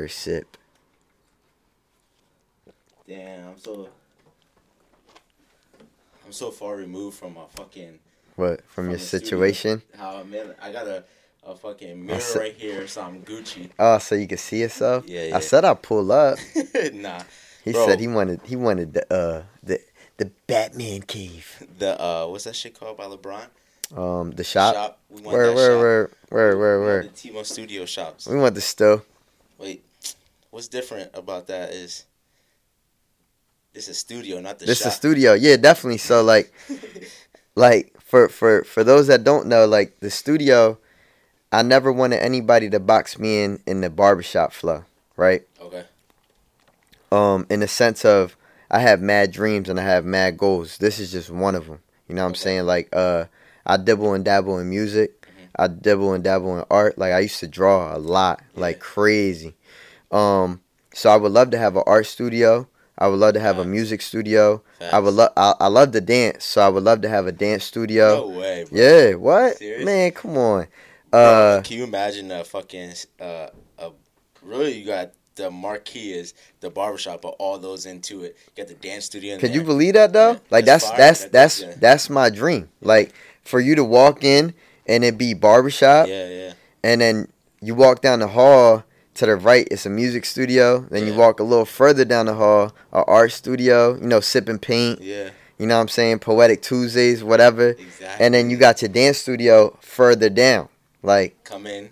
first sip. Damn, I'm so. I'm so far removed from my fucking. What? From, From your the studio. situation? How man, I got a, a fucking mirror said- right here, so I'm Gucci. Oh, so you can see yourself? Yeah, yeah. I said I'd pull up. nah, He Bro. said he wanted he wanted the uh the the Batman cave. the uh, what's that shit called by LeBron? Um the shop. We Where that where shop. where where where where? want The Timo Studio shops. We want the still. Wait, what's different about that is this is studio, not the This shop. is studio. Yeah, definitely. So like like for for for those that don't know, like the studio, I never wanted anybody to box me in in the barbershop flow, right? okay. Um, in the sense of I have mad dreams and I have mad goals. This is just one of them. You know what I'm Okay. saying? Like uh, I dibble and dabble in music. Mhm. I dibble and dabble in art. Like I used to draw a lot, like Yeah. crazy. Um, so I would love to have an art studio. I would love to have a music studio. I would love. I, I love to dance, so I would love to have a dance studio. No way, bro. Yeah, what? Serious? Man, come on. Bro, Uh, can you imagine a fucking uh, a really you got the marquee is the barbershop, but all those into it. You got the dance studio. In could you believe that though? Yeah, like that's that's that's that's yeah. that's my dream. Like for you to walk in and it be barbershop, Yeah, yeah. and then you walk down the hall to the right, it's a music studio. Then you walk a little further down the hall, a art studio. You know, sipping paint. Yeah, You know what I'm saying? Poetic Tuesdays, whatever. exactly. And then you got your dance studio further down. Like, come in,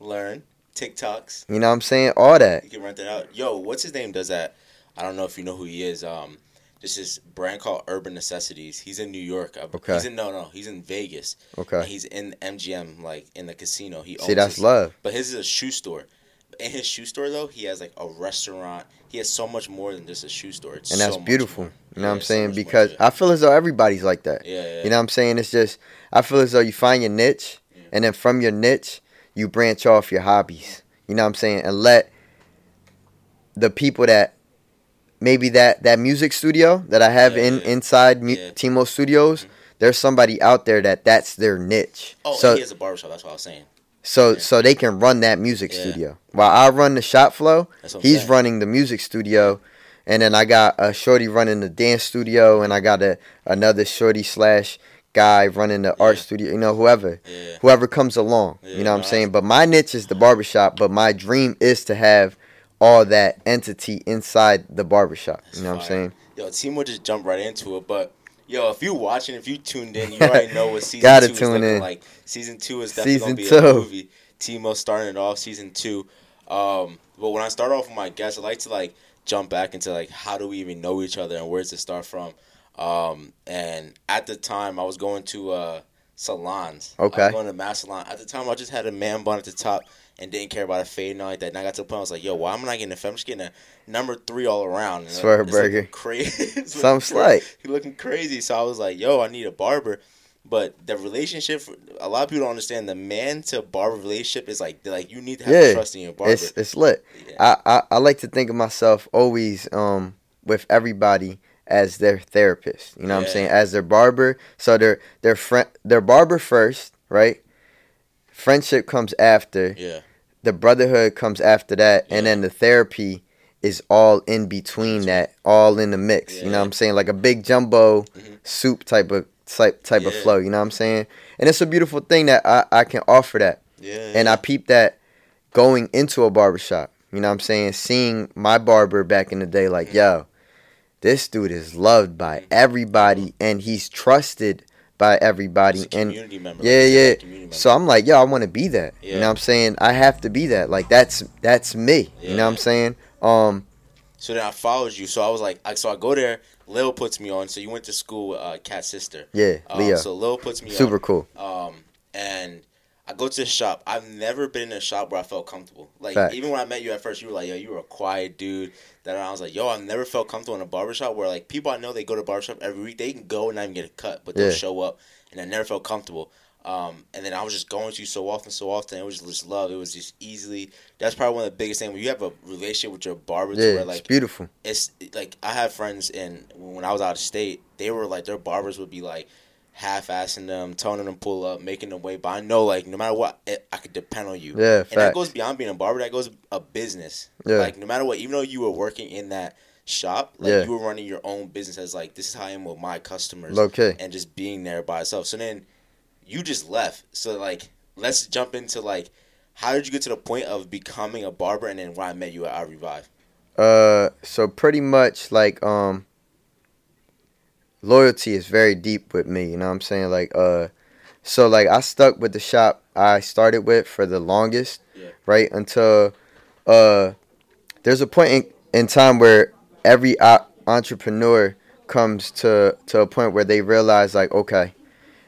learn TikToks. you know what I'm saying? All that. You can rent that out. Yo, what's his name? Does that? I don't know if you know who he is. Um, this is brand called Urban Necessities. He's in New York. Okay. He's in no, no. He's in Vegas. And Okay. he's in MGM, like in the casino. He See, that's his- love. But his is a shoe store. In his shoe store though, he has like a restaurant. He has so much more than just a shoe store. It's And that's so beautiful. You know what I'm so saying? more Because. I feel as though everybody's like that. yeah, yeah, You know what I'm saying? It's just I feel as though you find your niche Yeah. and then from your niche you branch off your hobbies. You know what I'm saying? And let the people that maybe that that music studio that I have in inside mu-. Timo Studios, Mhm. there's somebody out there that that's their niche. Oh, so he has a barbershop. That's what I was saying. So yeah. so they can run that music Yeah. studio. While I run the shop flow, he's saying. running the music studio and then i got a shorty running the dance studio and i got a another shorty slash guy running the art Yeah. studio you know whoever Yeah. whoever comes along Yeah, you know what i'm no, saying but my niche is the barbershop but my dream is to have all that entity inside the barbershop That's you know what i'm saying Yo, Timo just jumped right into it, but yo, if you watching, if you tuned in, you already know what season Gotta two is tune looking in. like. Season two is definitely Season gonna be two. a movie. Timo starting it off season two. Um, but when I start off with my guests, I like to like jump back into like how do we even know each other and where's it start from? Um, and at the time, I was going to uh, salons. I Okay. was going to mass salon. At the time, I just had a man bun at the top and didn't care about a fade and all like that. And I got to the point I was like, yo, why am I not getting a fade? I'm just getting a number three all around. Swear it's burger. Crazy. Some slight. He looking crazy. So I was like, yo, I need a barber. But the relationship, a lot of people don't understand. The man to barber relationship is like, like you need to have Yeah. trust in your barber. it's it's lit Yeah. I, I i like to think of myself always um with everybody as their therapist you know what i'm saying as their barber so they're they're friend their barber first right friendship comes after yeah, the brotherhood comes after that and then the therapy is all in between that all in the mix you know what i'm saying like a big jumbo Mhm. soup type of type type of flow you know what i'm saying and it's a beautiful thing that i, I can offer that yeah. and I peeped that going into a barbershop. You know what I'm saying? Seeing my barber back in the day, like, Mm-hmm. yo, this dude is loved by everybody and he's trusted by everybody. And community member. yeah, yeah. so I'm like, yo, I want to be that. You know what I'm saying? I have to be that. Like that's that's me. You know what I'm saying? Um So then I followed you. So I was like, I, so I go there. Lil puts me on. So you went to school with uh, Cat's sister. yeah, Um, Leo. So Lil puts me Super on. cool. Um, and I go to the shop. I've never been in a shop where I felt comfortable. Like Facts. even when I met you at first, you were like, "Yo, you were a quiet dude." Then I was like, "Yo, I've never felt comfortable in a barbershop where like people I know they go to barbershop every week. They can go and not even get a cut, but they'll Yeah. show up." And I never felt comfortable. Um, and then I was just going to you so often, so often. It was just love. It was just easily. That's probably one of the biggest things when you have a relationship with your barber. Yeah, where, it's like beautiful. it's like I have friends and when I was out of state, they were like their barbers would be like half-assing them, telling them to pull up, making them wait. But I know, like, no matter what, it, I could depend on you. Yeah, and that goes beyond being a barber. That goes a business. Yeah. Like, no matter what, even though you were working in that shop, like, Yeah. you were running your own business as like, this is how I am with my customers, Okay. and just being there by itself. So then, you just left. So like, let's jump into like, how did you get to the point of becoming a barber, and then when I met you at I Revive? Uh, so pretty much like um, loyalty is very deep with me. You know what I'm saying? Like uh, so like I stuck with the shop I started with for the longest, Yeah. right until uh, there's a point in, in time where every o- entrepreneur comes to to a point where they realize like okay,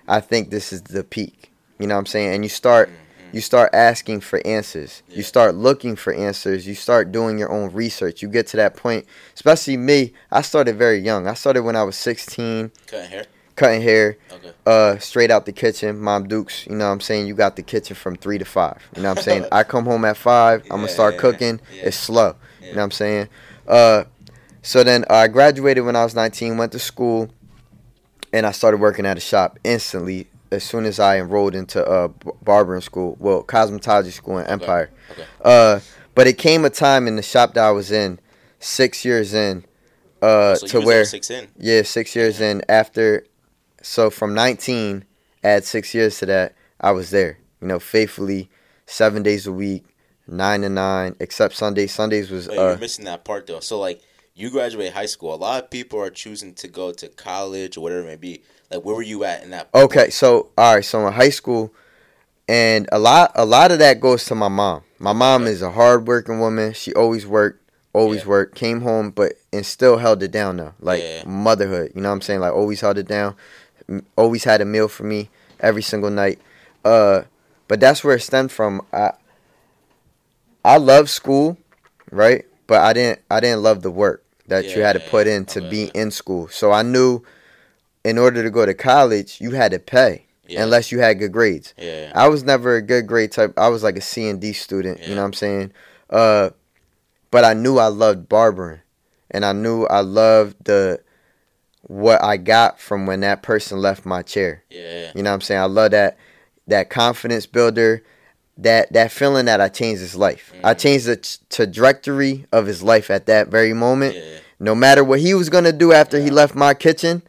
I think this is the peak. You know what I'm saying? And you start you start asking for answers. You start looking for answers. You start doing your own research. You get to that point, especially me. I started very young. I started when I was 16, Cutting hair. cutting hair, Okay. uh, straight out the kitchen. Mom Dukes, you know what I'm saying? You got the kitchen from 3 to 5. You know what I'm saying? I come home at 5, i'm gonna start yeah, cooking. yeah. It's slow. Yeah. You know what I'm saying? Uh, so then I graduated when I was 19, went to school, and I started working at a shop instantly as soon as I enrolled into uh, barbering school, well, cosmetology school in Empire. Okay. Uh, but it came a time in the shop that I was in, six years in, uh, so you to where six in. yeah, six years in after. So from 19, add six years to that, I was there. You know, faithfully, seven days a week, nine to nine, except Sundays. Sundays was But uh, you're missing that part though. So like you graduate high school. A lot of people are choosing to go to college or whatever it may be. Like where were you at in that? Okay, so all right, so in high school, and a lot, a lot of that goes to my mom. My mom Okay. is a hardworking woman. She always worked, always Yeah. worked. Came home, but and still held it down though, like Yeah. motherhood. You know what I'm saying? Like always held it down. Always had a meal for me every single night. Uh, but that's where it stemmed from. I, I love school, right? But I didn't, I didn't love the work that you had to put in to be in school. So I knew, in order to go to college, you had to pay Yeah. unless you had good grades. yeah. I was never a good grade type. I was like a C and D student. Yeah. You know what I'm saying? Uh, but I knew I loved barbering, and I knew I loved the what I got from when that person left my chair. Yeah. You know what I'm saying? I love that that confidence builder, that that feeling that I changed his life. I Mhm. changed the t- trajectory of his life at that very moment. Yeah. No matter what he was gonna do after he left my kitchen,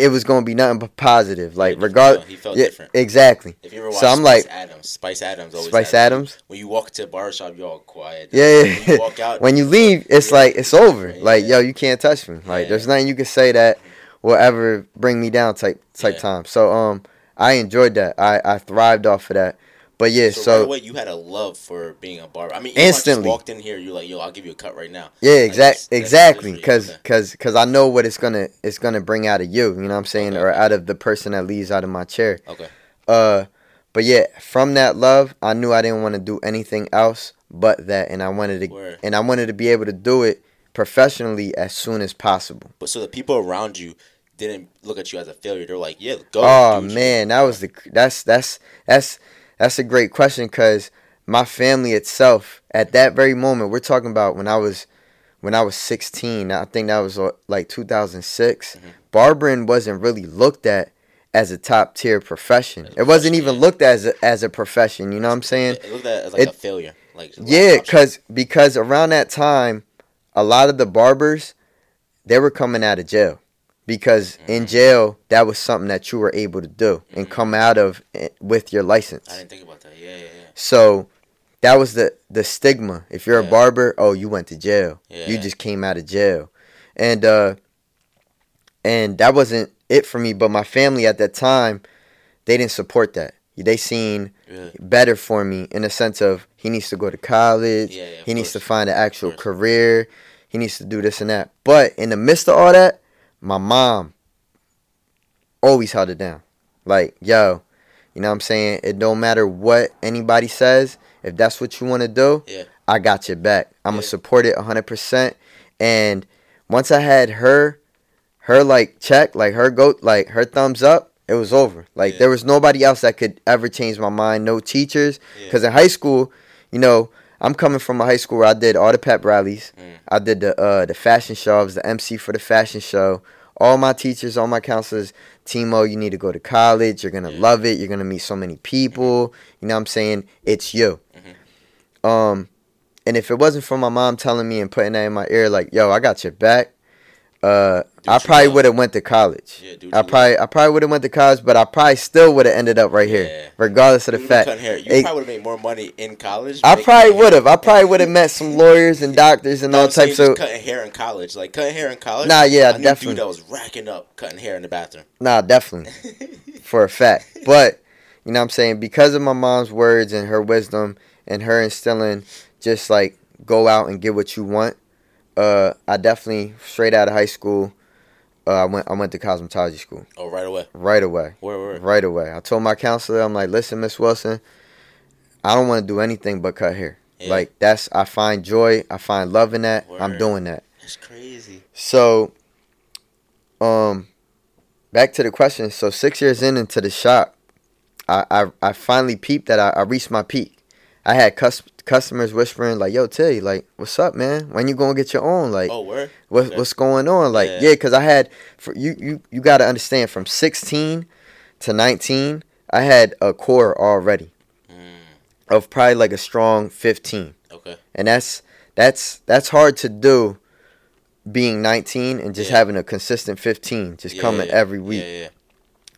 it was gonna be nothing but positive. Like Yeah, regard, He felt yeah, different. exactly. If you ever watched So I'm Spice like- Adams, Spice Adams always Spice had- Adams. When you walk to a barbershop, you're all quiet. Yeah, When yeah. you walk out, when you leave, it's Yeah. like it's over. Like yo, you can't touch me. Like there's nothing you can say that will ever bring me down type type time. So um, I enjoyed that. I I thrived off of that. But yeah, so, so, right away you had a love for being a barber. I mean, even if I Instantly. just walked in here, you're like, yo, I'll give you a cut right now. yeah, Like, exact that's- that's exactly, cause Okay. cause cause I know what it's gonna it's gonna bring out of you. You know what I'm saying, Okay. or out of the person that leaves out of my chair. Okay. Uh, but yeah, from that love, I knew I didn't want to do anything else but that, and I wanted to Word. and I wanted to be able to do it professionally as soon as possible. But so the people around you didn't look at you as a failure. They're like, yeah, go. Oh do what you man, that was the that's that's that's that's a great question because my family itself at that very moment we're talking about when I was when I was 16. I think that was uh, like 2006. Mhm. Barbering wasn't really looked at as a top tier profession. It wasn't even looked at as a, as a profession. You know what I'm saying? It looked at as like It- a failure. Like Yeah, cause because around that time, a lot of the barbers, they were coming out of jail, because in Mhm. jail that was something that you were able to do and Mhm. come out of with your license. I didn't think about that. Yeah, yeah, yeah. So that was the the stigma. If you're Yeah. a barber, oh, you went to jail. Yeah. You just came out of jail, and uh, and that wasn't it for me. But my family at that time, they didn't support that. They seen Really? better for me in the sense of he needs to go to college. Yeah, yeah, he needs to find an actual career. He needs to do this and that. But in the midst of all that, my mom always held it down. Like, yo, you know what I'm saying? It don't matter what anybody says. If that's what you want to do, Yeah. I got your back. I'm going to support it 100%. And once I had her, her like check, like her go, like her thumbs up, it was over. Like Yeah. there was nobody else that could ever change my mind. No teachers, because in high school, you know, I'm coming from a high school where I did all the pep rallies. Mm. I did the uh, the fashion show. I was the MC for the fashion show. all my teachers, all my counselors, Timo, you need to go to college. You're gonna Yeah. love it. You're gonna meet so many people. You know what I'm saying? It's you. Mm-hmm. Um, and if it wasn't for my mom telling me and putting that in my ear, like, yo, I got your back. Uh, I probably would have went to college. Yeah, what I probably, I probably would have went to college, but I probably still would have ended up right Yeah. here, regardless of the fact. hair. You It- probably would have made more money in college. I probably would have. I probably would have met some lawyers and doctors and No, all types of. cutting hair in college. Like cutting hair in college. Nah, yeah, I definitely. Dude that was racking up cutting hair in the bathroom. Nah, definitely. for a fact. But you know what I'm saying? Because of my mom's words and her wisdom and her instilling just like go out and get what you want, uh, I definitely straight out of high school, uh, I went I went to cosmetology school Oh, right away. right away. Where, where? Right away. I told my counselor, I'm like, listen, Miss Wilson, I don't want to do anything but cut hair. Yeah. Like that's I find joy, I find love in that. I'm doing that. That's crazy. So, um, back to the question. So six years in into the shop, I I, I finally peeped that I, I reached my peak. I had cus- customers whispering like, "Yo, Tilly, like, what's up, man? When you gonna get your own? Like, Oh, where? what, okay. what's going on? Like, Yeah. yeah, because I had for you you you got to understand from 16 to 19, I had a core already Mm, of probably like a strong 15 okay. and that's that's that's hard to do being 19 and just Yeah. having a consistent 15 just Yeah, coming yeah, every week Yeah, yeah.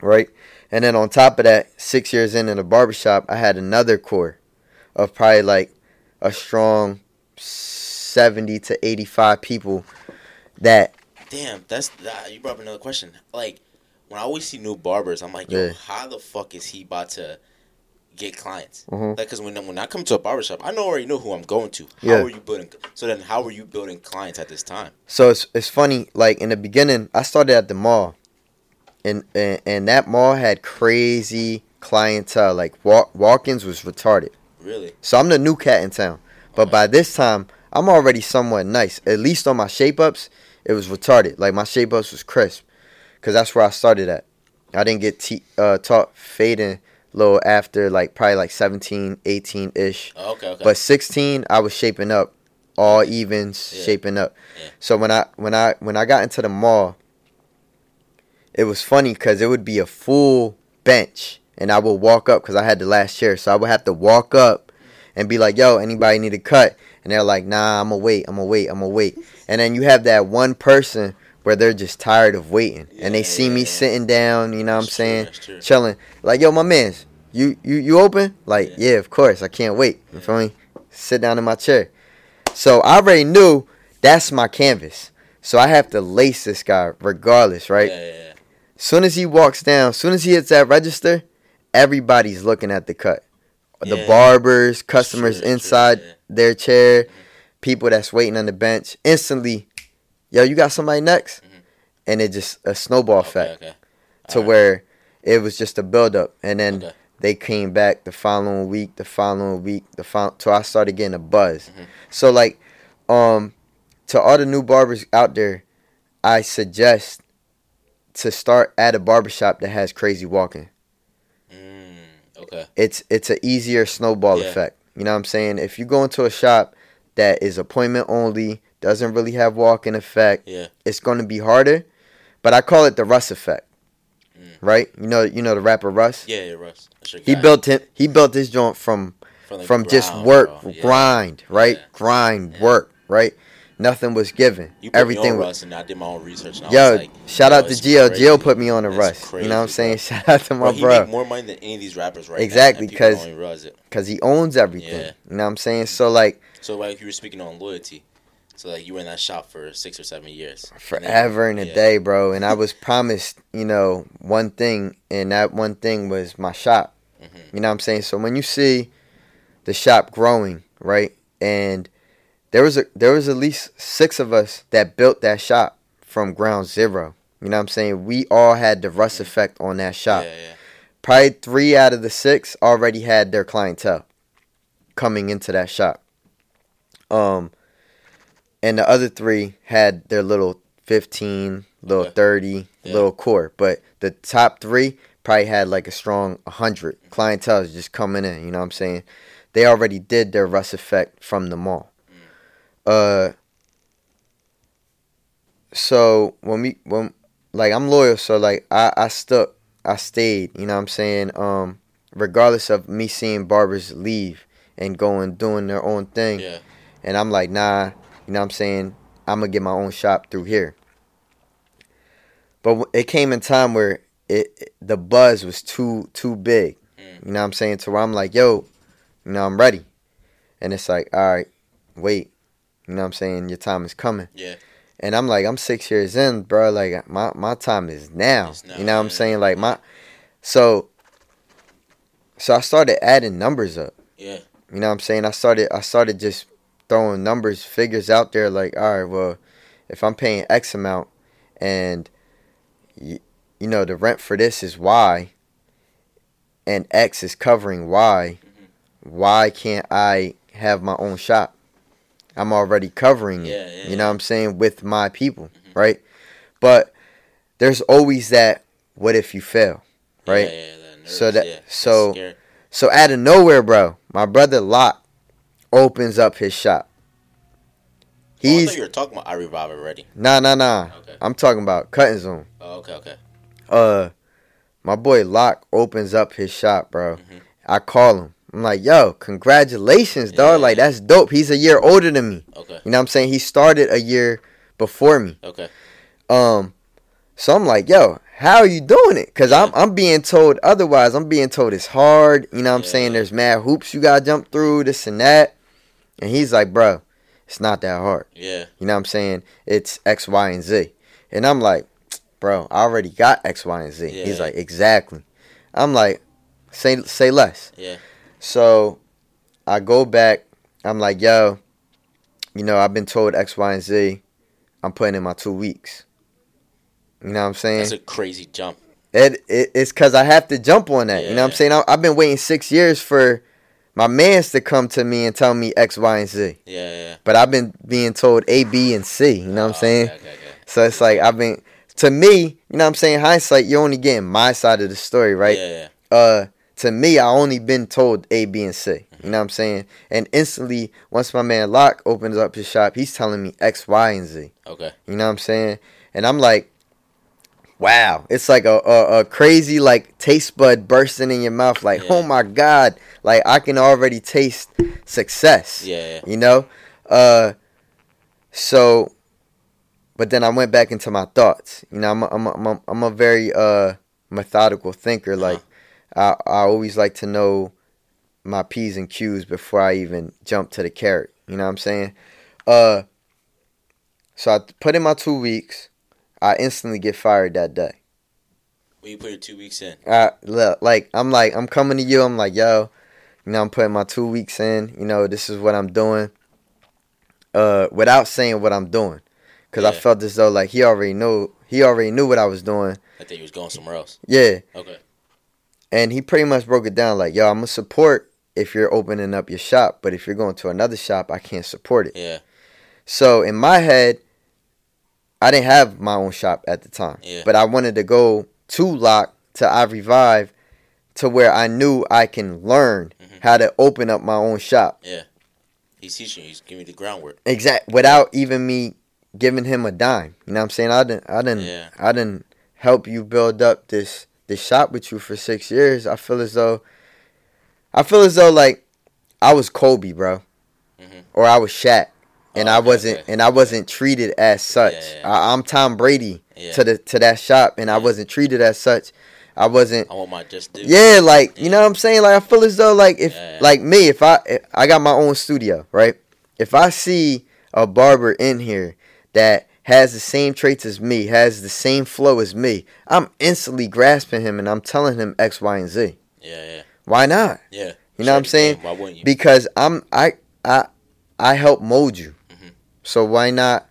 right and then on top of that six years in in a barbershop i had another core of probably like a strong 70 to 85 people that Damn, that's that, you brought up another question. Like when I always see new barbers, I'm like, yo, Yeah. how the fuck is he about to get clients? Mhm. Like, cause when when I come to a barbershop, I know already know who I'm going to. How Yeah. are you building? So then, how are you building clients at this time? So it's it's funny. Like in the beginning, I started at the mall, and and, and that mall had crazy clientele. Like walk walk-ins was retarded. Really? So I'm the new cat in town. But Okay. by this time, I'm already somewhat nice. At least on my shape ups, it was retarded. Like my shape ups was crisp, cause that's where I started at. I didn't get te- uh, taught fading little after like probably like 17, 18 ish. Oh, okay, okay. But 16, I was shaping up, all evens, Yeah. shaping up. Yeah. So when I when I when I got into the mall, it was funny because it would be a full bench, and I would walk up because I had the last chair, so I would have to walk up and be like, "Yo, anybody need a cut?" And they're like, "Nah, I'm gonna wait, I'm gonna wait, I'm gonna wait." And then you have that one person where they're just tired of waiting, and they see yeah, me yeah. sitting down. You know what I'm true, saying? chilling. Like, yo, my man's, you you you open? Like, Yeah. yeah, of course. I can't wait. You Yeah. feel me? Sit down in my chair. So I already knew that's my canvas. So I have to lace this guy regardless, right? Yeah, yeah, yeah. Soon as he walks down, soon as he hits that register, everybody's looking at the cut. The Yeah. barbers, customers true, true, inside yeah. their chair, people that's waiting on the bench, instantly, yo, you got somebody next? Mhm. And it just a snowball Okay, effect okay. to Alright. where it was just a buildup, and then Okay. they came back the following week the following week the fol- so i started getting a buzz Mhm. so like um to all the new barbers out there i suggest to start at a barbershop that has crazy walking Mm, okay. it's it's an easier snowball Yeah. effect you know what i'm saying if you go into a shop that is appointment only doesn't really have walking effect Yeah. it's going to be harder but i call it the russ effect Mm. right you know you know the rapper russ Yeah, yeah, Russ. He built him he built this joint from from, from just work. Yeah. grind right grind work right nothing was given You put everything me on was and I did my own research. And I yo was like, shout yo, out to Gio crazy. Gio put me on the rush you know what I'm saying crazy, shout out to my Bro, he bro make more money than any of these rappers right Exactly, now. and people 'cause- don't even realize it. because he owns everything Yeah. you know what I'm saying so like So like you were speaking on loyalty. So like you were in that shop for six or seven years. And then- forever and a yeah. day bro and I was promised you know one thing and that one thing was my shop Mhm. You know what I'm saying? So when you see the shop growing, right? And there was a there was at least six of us that built that shop from ground zero. You know what I'm saying? We all had the Russ effect on that shop. Yeah, yeah. Probably three out of the six already had their clientele coming into that shop. Um and the other three had their little 15, little Okay. 30, Yeah. little core. But the top three probably had like a strong 100 clientele just coming in. You know what I'm saying? They already did their Russ effect from the mall. Uh, so when we when like I'm loyal, so like I I stuck, I stayed. You know what I'm saying? Um, regardless of me seeing barbers leave and going doing their own thing, Yeah. and I'm like, nah. You know what I'm saying? I'm gonna get my own shop through here. But it came in time where it, it- the buzz was too too big. Mm. You know what I'm saying? To where I'm like, yo, you know, I'm ready. And it's like, all right, wait. You know what I'm saying? Your time is coming. Yeah. And I'm like, I'm six years in, bro. Like my my time is now. Now, you know what I'm saying? Like my so so I started adding numbers up. Yeah. You know what I'm saying? I started I started just throwing numbers, figures out there like, all right, well, if I'm paying X amount and you, you know the rent for this is Y and X is covering Y, mm-hmm. why can't I have my own shop? I'm already covering it. Yeah, yeah, you know what I'm saying with my people, right? But there's always that what if you fail, right? Yeah, yeah, that So that- so- So out of nowhere, bro, my brother Locke opens up his shop. oh, I He's thought you were talking about I Revive already. nah nah nah. Okay. I'm talking about cutting zone. Oh, okay, okay. Uh, my boy Locke opens up his shop, bro. Mhm. I call him. I'm like, yo, congratulations, dog. Yeah. Like that's dope. He's a year older than me. Okay. You know what I'm saying? He started a year before me. Okay. Um, so I'm like, yo, how are you doing it? Cause I'm I'm being told otherwise. I'm being told it's hard. You know what I'm Yeah. saying? There's mad hoops you gotta jump through, this and that. And he's like, bro, it's not that hard. Yeah. You know what I'm saying? It's X, Y, and Z. And I'm like, bro, I already got X, Y, and Z. Yeah. He's like, exactly. I'm like, say say less. Yeah. So I go back. I'm like, yo, you know, I've been told X, Y, and Z. I'm putting in my two weeks. You know what I'm saying? That's a crazy jump. It, it it's because I have to jump on that. You know what I'm saying? I, I've been waiting six years for my mans to come to me and tell me X, Y, and Z. Yeah, yeah. But I've been being told A, B, and C. You know what I'm Oh, saying? Okay, okay, okay. So it's like I've been to me. You know what I'm saying? Hindsight, you're only getting my side of the story, right? Yeah. yeah, uh to me I only been told A, B, and C. You know what I'm saying? And instantly once my man Locke opens up his shop, he's telling me X, Y, and Z. Okay. You know what I'm saying? And I'm like, wow. It's like a, a, a crazy like taste bud bursting in your mouth, like, Yeah. oh my God. Like I can already taste success. Yeah. You know? Uh so but then I went back into my thoughts. You know, I'm a, I'm a, I'm a, I'm a very uh methodical thinker. Like I I always like to know my P's and Q's before I even jump to the carrot. You know what I'm saying? Uh so I put in my two weeks. I instantly get fired that day. When you put your two weeks in. I look, like I'm like I'm coming to you. I'm like, yo, you know, I'm putting my two weeks in. You know, this is what I'm doing. Uh, without saying what I'm doing, because I felt as though like he already knew he already knew what I was doing. I think he was going somewhere else. Yeah, Okay. And he pretty much broke it down like, yo, I'm gonna support if you're opening up your shop, but if you're going to another shop, I can't support it. Yeah. So in my head, I didn't have my own shop at the time. Yeah. But I wanted to go to Locke to I Revive to where I knew I can learn Mhm. how to open up my own shop. Yeah. He's teaching you. He's giving you the groundwork. Exact without even me giving him a dime. You know what I'm saying? I didn't I didn't Yeah. I didn't help you build up this this shop with you for six years. I feel as though I feel as though like I was Kobe, bro. Mhm. Or I was Shaq. And Oh, I okay, wasn't okay. and I wasn't treated as such. Yeah, yeah. I, I'm Tom Brady Yeah. to the to that shop and I wasn't treated as such. I wasn't I want my just do. yeah, like you know what I'm saying. Like I feel as though like if like me, if I if I got my own studio, right? If I see a barber in here that has the same traits as me, has the same flow as me, I'm instantly grasping him and I'm telling him X, Y, and Z. Yeah, yeah. Why not? Yeah. You know what I'm saying? Why wouldn't you? Because I'm I I I help mold you. Mhm. So why not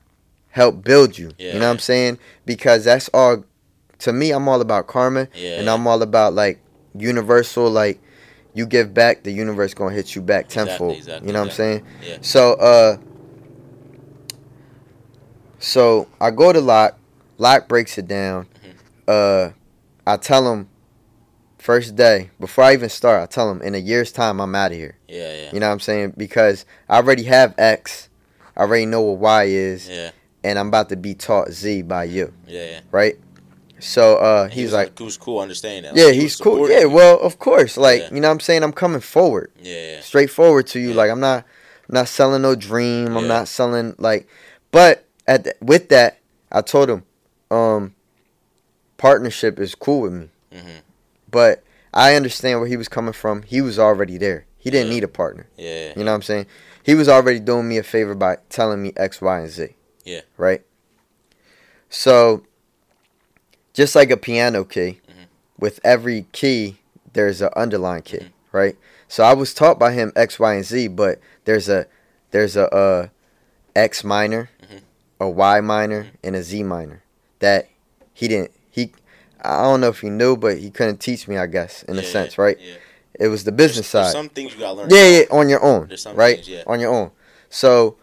help build you? Yeah, you know what I'm saying? Because that's all to me I'm all about karma Yeah. and I'm all about like universal like you give back the universe going to hit you back Exactly, tenfold. exactly, you know exactly. what I'm saying? Yeah. So uh so I go to Locke, Locke breaks it down. Mhm. Uh I tell him first day before I even start, I tell him in a year's time I'm out of here. Yeah, yeah. You know what I'm saying? Because I already have X. I already know what Y is, Yeah, and I'm about to be taught Z by you, yeah, yeah. right? So uh, he he's was like, he was cool, understanding that. yeah, he he's cool. Yeah, you. well, of course. Like, Yeah. you know what I'm saying? I'm coming forward. yeah, yeah, straightforward to you. Like I'm not I'm not selling no dream. I'm not selling like but at the, with that, I told him um partnership is cool with me. hmm But I understand where he was coming from. He was already there. He didn't Yeah. need a partner. yeah, You know what I'm saying? He was already doing me a favor by telling me X, Y, and Z. Yeah. Right? So just like a piano key, Mhm. with every key there's an underlying key, Mhm. right? So I was taught by him X, Y, and Z, but there's a there's a uh, X minor. A Y minor, and a Z minor that he didn't he I don't know if he knew, but he couldn't teach me, I guess, in a sense, right? Yeah. It was the business There's side. some things you gotta learn. Yeah, yeah, on your own, There's some right? things, yeah. On your own. So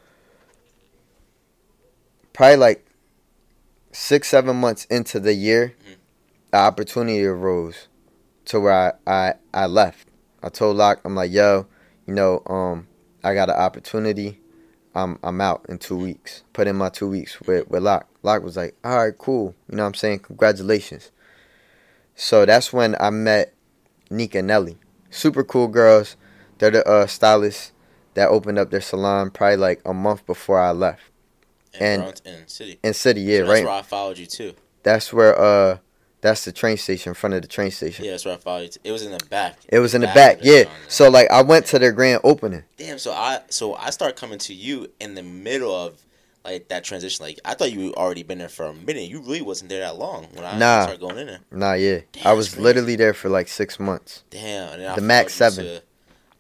probably like six, seven months into the year, Mhm. the opportunity arose to where I, I I left. I told Locke, I'm like, yo, you know, um, I got an opportunity. I'm I'm out in two weeks. Put in my two weeks with with Locke. Locke was like, all right, cool. You know what I'm saying? Congratulations. So that's when I met Nika and Nelly. Super cool girls. They're the uh, stylists that opened up their salon probably like a month before I left. And, and- and City. In City, yeah, So that's right. where I followed you too. That's where uh that's the train station in front of the train station. Yeah, that's where I followed you. It was in the back. It was in the back, yeah. So like I went to their grand opening. Damn. So I so I started coming to you in the middle of like that transition. Like I thought you already been there for a minute. You really wasn't there that long when I Nah. started going in there. Nah, yeah. Damn, I was literally there for like six months. Damn. And The Max 7. to-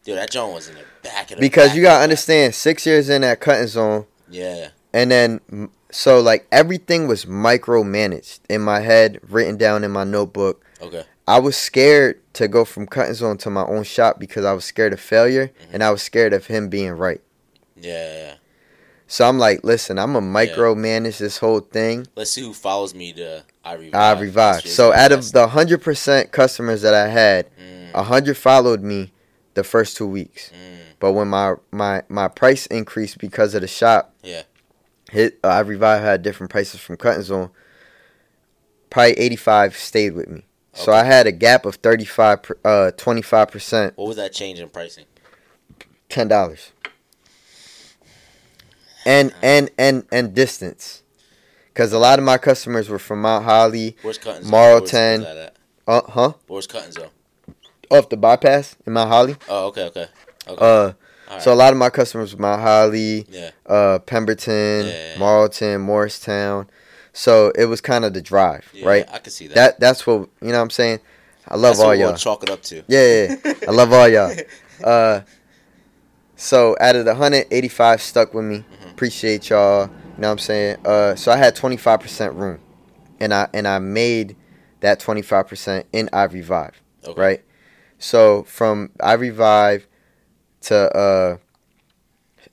Dude, that John was in the back of the Because back you gotta back. understand, six years in that cutting zone, Yeah. and then so like everything was micromanaged in my head, written down in my notebook. Okay. I was scared to go from cutting zone to my own shop because I was scared of failure Mhm. and I was scared of him being right. Yeah. So I'm like, listen, I'm gonna micromanage this whole thing. Let's see who follows me to I revive. I revive. So out of the hundred percent customers that I had, Mm, a hundred followed me the first two weeks. mm, But when my my my price increased because of the shop, Yeah. Hit uh, I revive had different prices from cutting zone. Probably eighty five stayed with me. So I had a gap of 35 uh 25 percent, what was that change in pricing? ten dollars. And and and and distance, because a lot of my customers were from Mount Holly, Where's Cutting Zone? Marlton. Where's, where's that at? uh huh, Where's Cutting Zone? off the bypass in Mount Holly. Oh, okay, okay. okay. Uh, right. so a lot of my customers were Mount Holly, yeah. uh, Pemberton, Yeah. Marlton, Morristown. So it was kind of the drive, yeah. right? I can see that. That that's what you know. what I'm saying, I love That's all what y'all. chalk it up to. Yeah, yeah, I love all y'all. Uh, so out of the 185 stuck with me. Mhm. Appreciate y'all. You know what I'm saying? Uh, so I had 25% room, and I and I made that 25% in I Revive, Okay. right? So from I Revive to uh,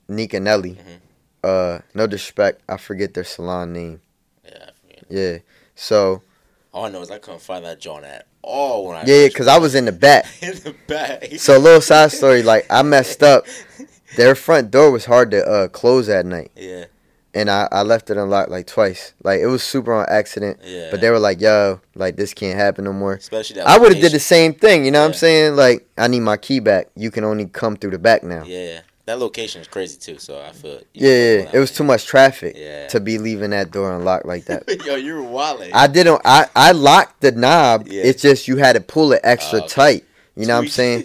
Nika Nelly, Mhm. uh, no disrespect, I forget their salon name. Yeah. I forget. Yeah. So All I know is I couldn't find that John at all when I. yeah, because I was in the back. in the back. So a little side story, like I messed up. Their front door was hard to uh, close at night, Yeah. And I, I left it unlocked like twice. Like it was super on accident. Yeah. But they were like, "Yo, like this can't happen no more." Especially that. I would have did the same thing. You know what I'm saying? Like I need my key back. You can only come through the back now. Yeah, Yeah. That location is crazy too. So I feel. yeah. yeah. It was too much traffic Yeah. to be leaving that door unlocked like that. Yo, you were wilding. I didn't. I I locked the knob. Yeah. It's just you had to pull it extra Oh, okay. tight. You know what I'm saying?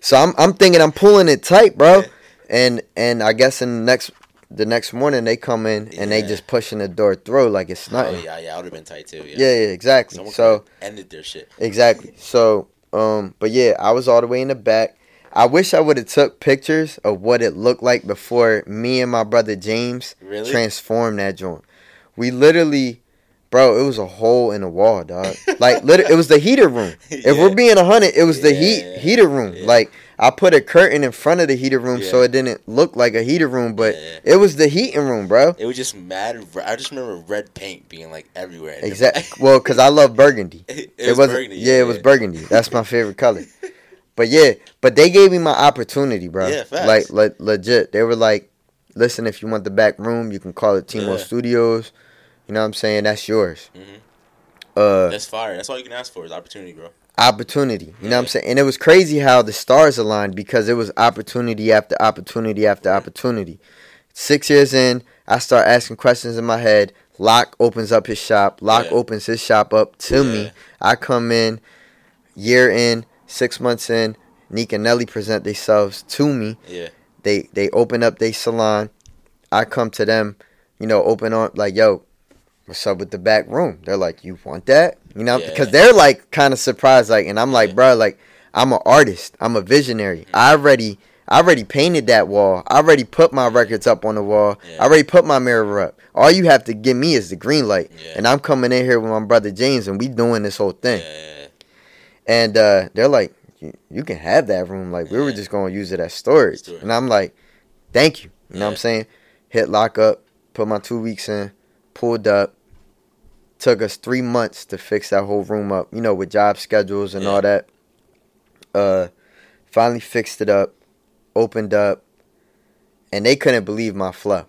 So I'm I'm thinking I'm pulling it tight, bro. Yeah. And and I guess in the next the next morning they come in and they just pushing the door through like it's Oh nothing. yeah, yeah. I would have been tight too. Yeah. yeah. yeah, exactly. Someone so ended their shit. exactly. So um, but yeah, I was all the way in the back. I wish I would have took pictures of what it looked like before me and my brother James Really? transformed that joint. We literally, bro, it was a hole in the wall, dog. Like, literally, it was the heater room. If Yeah. we're being a hundred, it was the heat Yeah. heater room. Yeah. Like, I put a curtain in front of the heater room so it didn't look like a heater room, but Yeah. it was the heating room, bro. It was just mad. I just remember red paint being like everywhere. Exactly. Well, because I love burgundy. it, It, was burgundy, yeah, it was burgundy. That's my favorite color. But yeah, but they gave me my opportunity, bro. Yeah, facts. Like, le- legit. They were like, "Listen, if you want the back room, you can call it Timo Yeah. Studios. You know what I'm saying? That's yours." Mhm. uh That's fire. That's all you can ask for is opportunity, bro. Opportunity. You know what I'm saying? And it was crazy how the stars aligned because it was opportunity after opportunity after opportunity. Six years in, I start asking questions in my head. Locke opens up his shop. Locke Yeah. opens his shop up to Yeah. me. I come in, year in, six months in. Nick and Nelly present themselves to me. Yeah. They they open up their salon. I come to them, you know, open on like, yo, what's up with the back room? They're like, you want that? You know, Yeah. because they're like kind of surprised, like, and I'm like, Yeah. bro, like, I'm an artist. I'm a visionary. I already, I already painted that wall. I already put my records up on the wall. Yeah. I already put my mirror up. All you have to give me is the green light, and I'm coming in here with my brother James, and we doing this whole thing. And uh, they're like, you, can have that room. Like, we were just going to use it as storage. Storage. And I'm like, thank you. You know what I'm saying? Hit lock up, put my two weeks in, pulled up. Took us three months to fix that whole room up, you know, with job schedules and Yeah. all that. Uh, finally fixed it up, opened up, and they couldn't believe my flow.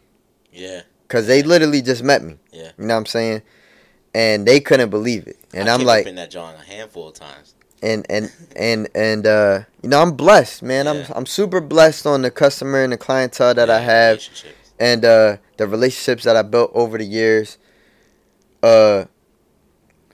Yeah. Cause they literally just met me. Yeah. You know what I'm saying? And they couldn't believe it. And I I'm like, in that John a handful of times. and and and and uh you know i'm blessed man Yeah. i'm i'm super blessed on the customer and the clientele that i have and uh the relationships that i built over the years uh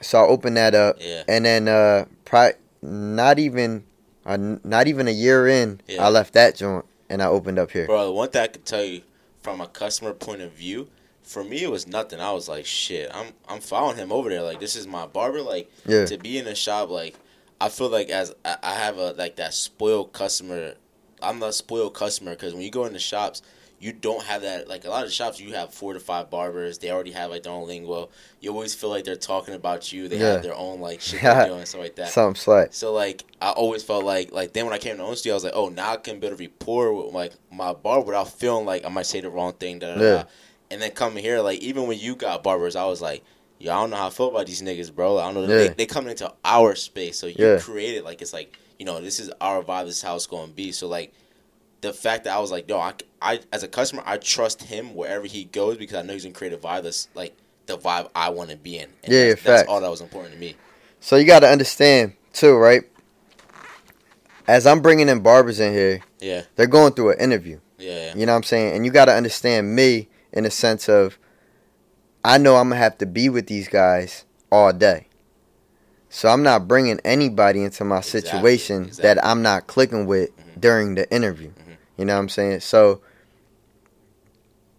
so i opened that up Yeah. and then uh pri- not even uh, not even a year in Yeah. i left that joint and i opened up here Bro, the one thing I could tell you from a customer point of view, for me it was nothing. I was like, shit, I'm I'm following him over there. Like this is my barber. Like yeah to be in a shop, like I feel like as I, have a like that spoiled customer. I'm the spoiled customer because when you go into shops, you don't have that. Like a lot of shops, you have four to five barbers. They already have like their own lingo. You always feel like they're talking about you. They Yeah. have their own like shit they're doing stuff like that. something slight So like I always felt like like then when I came to own studio, I was like, oh now I can build a rapport with like my barber without feeling like I might say the wrong thing. Da, da, Yeah. da. And then coming here, like even when you got barbers, I was like, yo, I don't know how I feel about these niggas, bro. I don't know. They, they come into our space, so you Yeah. create it like it's like you know this is our vibe. This is how it's going to be. So like the fact that I was like, yo, I, I as a customer, I trust him wherever he goes because I know he's gonna create a vibe that's like the vibe I want to be in. And Yeah, that's, that's all that was important to me. so you got to understand too right as i'm bringing in barbers in here Yeah, they're going through an interview yeah, You know what I'm saying? And you got to understand me in the sense of I know I'm going to have to be with these guys all day. So I'm not bringing anybody into my Exactly, situation exactly. that I'm not clicking with Mhm. during the interview. Mhm. You know what I'm saying? So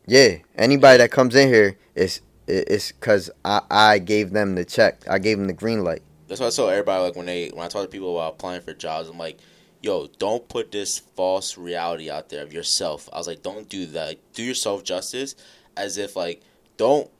yeah, anybody that comes in here is is cuz I I gave them the check. I gave them the green light. That's why I tell everybody like when they when I talk to people about applying for jobs, I'm like, yo, don't put this false reality out there of yourself. I was like, don't do that. Do yourself justice, as if like don't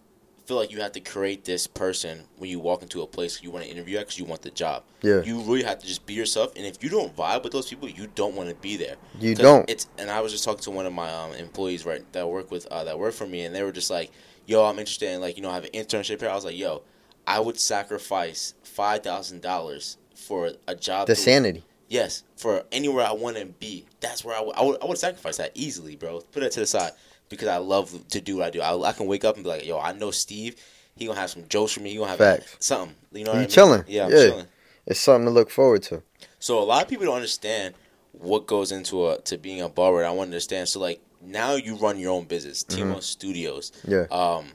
feel like you have to create this person when you walk into a place you want to interview at because you want the job. Yeah. You really have to just be yourself, and if you don't vibe with those people, you don't want to be there. You don't. It's and I was just talking to one of my um, employees right that work with uh, that work for me, and they were just like, "Yo, I'm interested in like you know I have an internship here." I was like, "Yo, I would sacrifice five thousand dollars for a job." The sanity. Yes, for anywhere I want to be. That's where I would I would, I would sacrifice that easily, bro. Put it to the side because I love to do what I do. I, I can wake up and be like, "Yo, I know Steve. He gonna have some jokes for me. He gonna have Facts. something." You know, You what I mean? chilling. Yeah, I'm Yeah. chilling. It's something to look forward to. So a lot of people don't understand what goes into a to being a barber. I want to understand. So like now you run your own business, Timo Studios. Yeah. Um,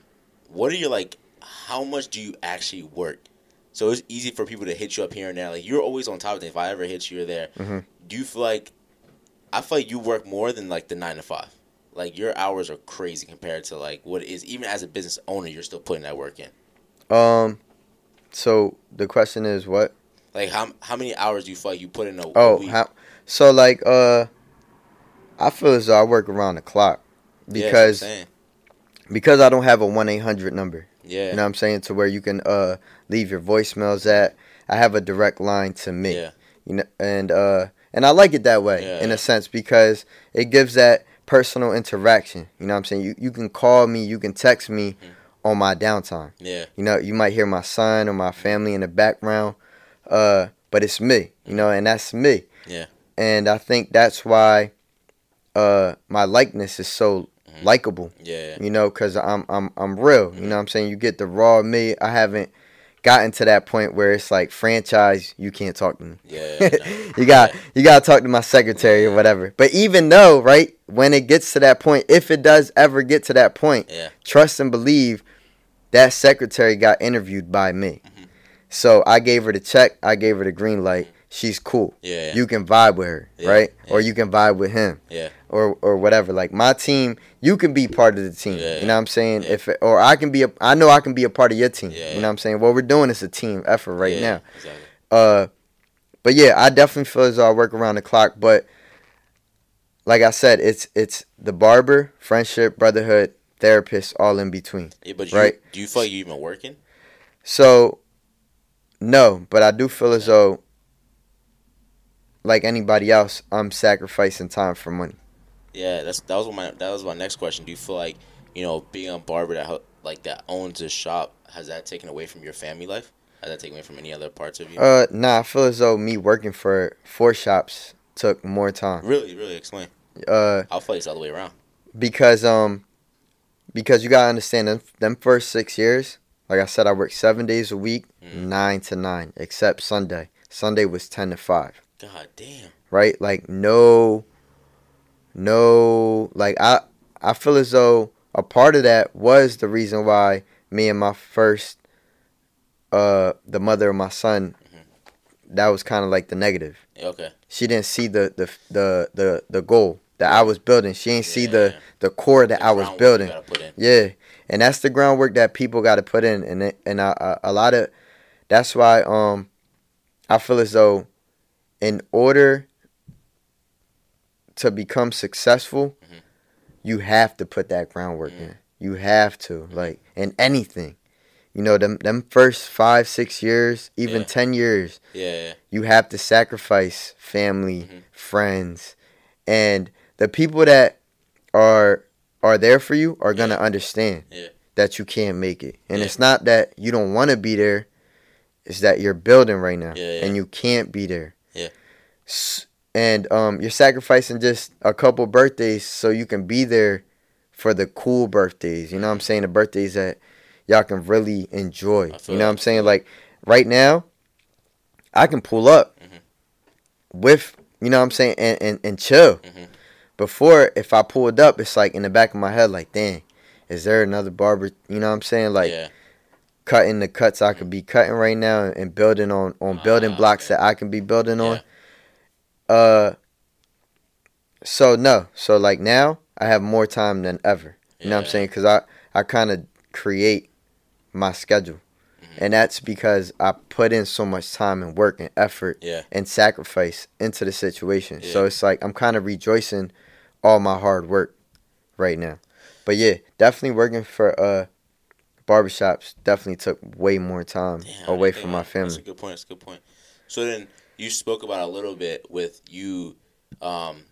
what are your like? How much do you actually work? So it's easy for people to hit you up here and there. Like you're always on top of things. If I ever hit you, you're there. Mhm. Do you feel like? I feel like you work more than like the nine to five. Like your hours are crazy compared to like what it is. Even as a business owner, you're still putting that work in. Um so the question is what? Like how how many hours do you feel like you put in a, Oh, week? how, so like uh, I feel as though I work around the clock Yeah, that's what I'm because saying. because I don't have a one eight hundred number. yeah, You know what I'm saying to where you can uh leave your voicemails at. I have a direct line to me. yeah, You know, and uh, and I like it that way Yeah, in yeah. a sense because it gives that personal interaction. You know what I'm saying? You you can call me, you can text me Mm-hmm. on my downtime. yeah, You know, you might hear my son or my family in the background, uh, but it's me. You know, and that's me. Yeah. And I think that's why uh, my likeness is so Mhm. likable. yeah. You know, because I'm I'm I'm real. You know, what I'm saying you get the raw me. I haven't gotten to that point where it's like franchise, you can't talk to me. Yeah. no. you got you got to talk to my secretary or whatever. But even though, right, when it gets to that point, if it does ever get to that point, Yeah. trust and believe that secretary got interviewed by me. Mm-hmm. So I gave her the check, I gave her the green light. She's cool. Yeah. You can vibe with her, Yeah, right? Or you can vibe with him Yeah. or or whatever. Like my team, you can be part of the team. Yeah, you know what I'm saying? yeah. If or I can be a I know I can be a part of your team. Yeah, you yeah. know what I'm saying? What we're doing is a team effort right Yeah, now. Exactly. Uh, but yeah, I definitely feel as though I work around the clock. But like I said, it's it's the barber, friendship, brotherhood, therapist, all in between. Yeah, but you, Right. do you feel like you even working? So no, but I do feel as though, like anybody else, I'm sacrificing time for money. Yeah, that's that was my that was my next question. Do you feel like you know being a barber that like that owns a shop has that taken away from your family life? Has that taken away from any other parts of you? Uh, nah, I feel as though me working for four shops took more time. really, really explain. Uh, I'll like it's all the way around. because um, because you gotta understand them them first six years. Like I said, I worked seven days a week, Mhm. nine to nine, except Sunday. Sunday was ten to five. God damn. right? Like no no like I I feel as though a part of that was the reason why me and my first uh the mother of my son that was kind of like the negative. Okay. She didn't see the the the the, the goal that I was building. She didn't see the the core that The I was building. gotta put in. Yeah, and that's the groundwork that people got to put in, and it, and a, a, a lot of that's why um I feel as though in order to become successful, Mhm. you have to put that groundwork Mhm. in. You have to like in anything. You know them them first five six years, even Yeah. ten years, Yeah, yeah. you have to sacrifice family, Mhm. friends, and the people that are are there for you are gonna understand Yeah. that you can't make it. And it's not that you don't want to be there; it's that you're building right now, and you can't be there. Yeah. S- And um, you're sacrificing just a couple birthdays so you can be there for the cool birthdays. You know what I'm saying? The birthdays that y'all can really enjoy. You know what I'm saying? Like right now, I can pull up Mhm. with you know what I'm saying and, and, and chill. Mhm. Before if I pulled up, it's like in the back of my head, like, dang, is there another barber? You know what I'm saying? Like yeah. cutting the cuts I could be cutting right now and building on on building Ah, blocks okay. that I can be building Yeah. on. Uh so no. So like now I have more time than ever. You know what I'm saying? Cuz I I kind of create my schedule. Mhm. And that's because I put in so much time and work and effort Yeah. and sacrifice into the situation. So it's like I'm kind of rejoicing all my hard work right now. But yeah, definitely working for uh barbershops definitely took way more time Damn, away from my That's a family. good point. That's a good point. So then you spoke about a little bit with you. Um,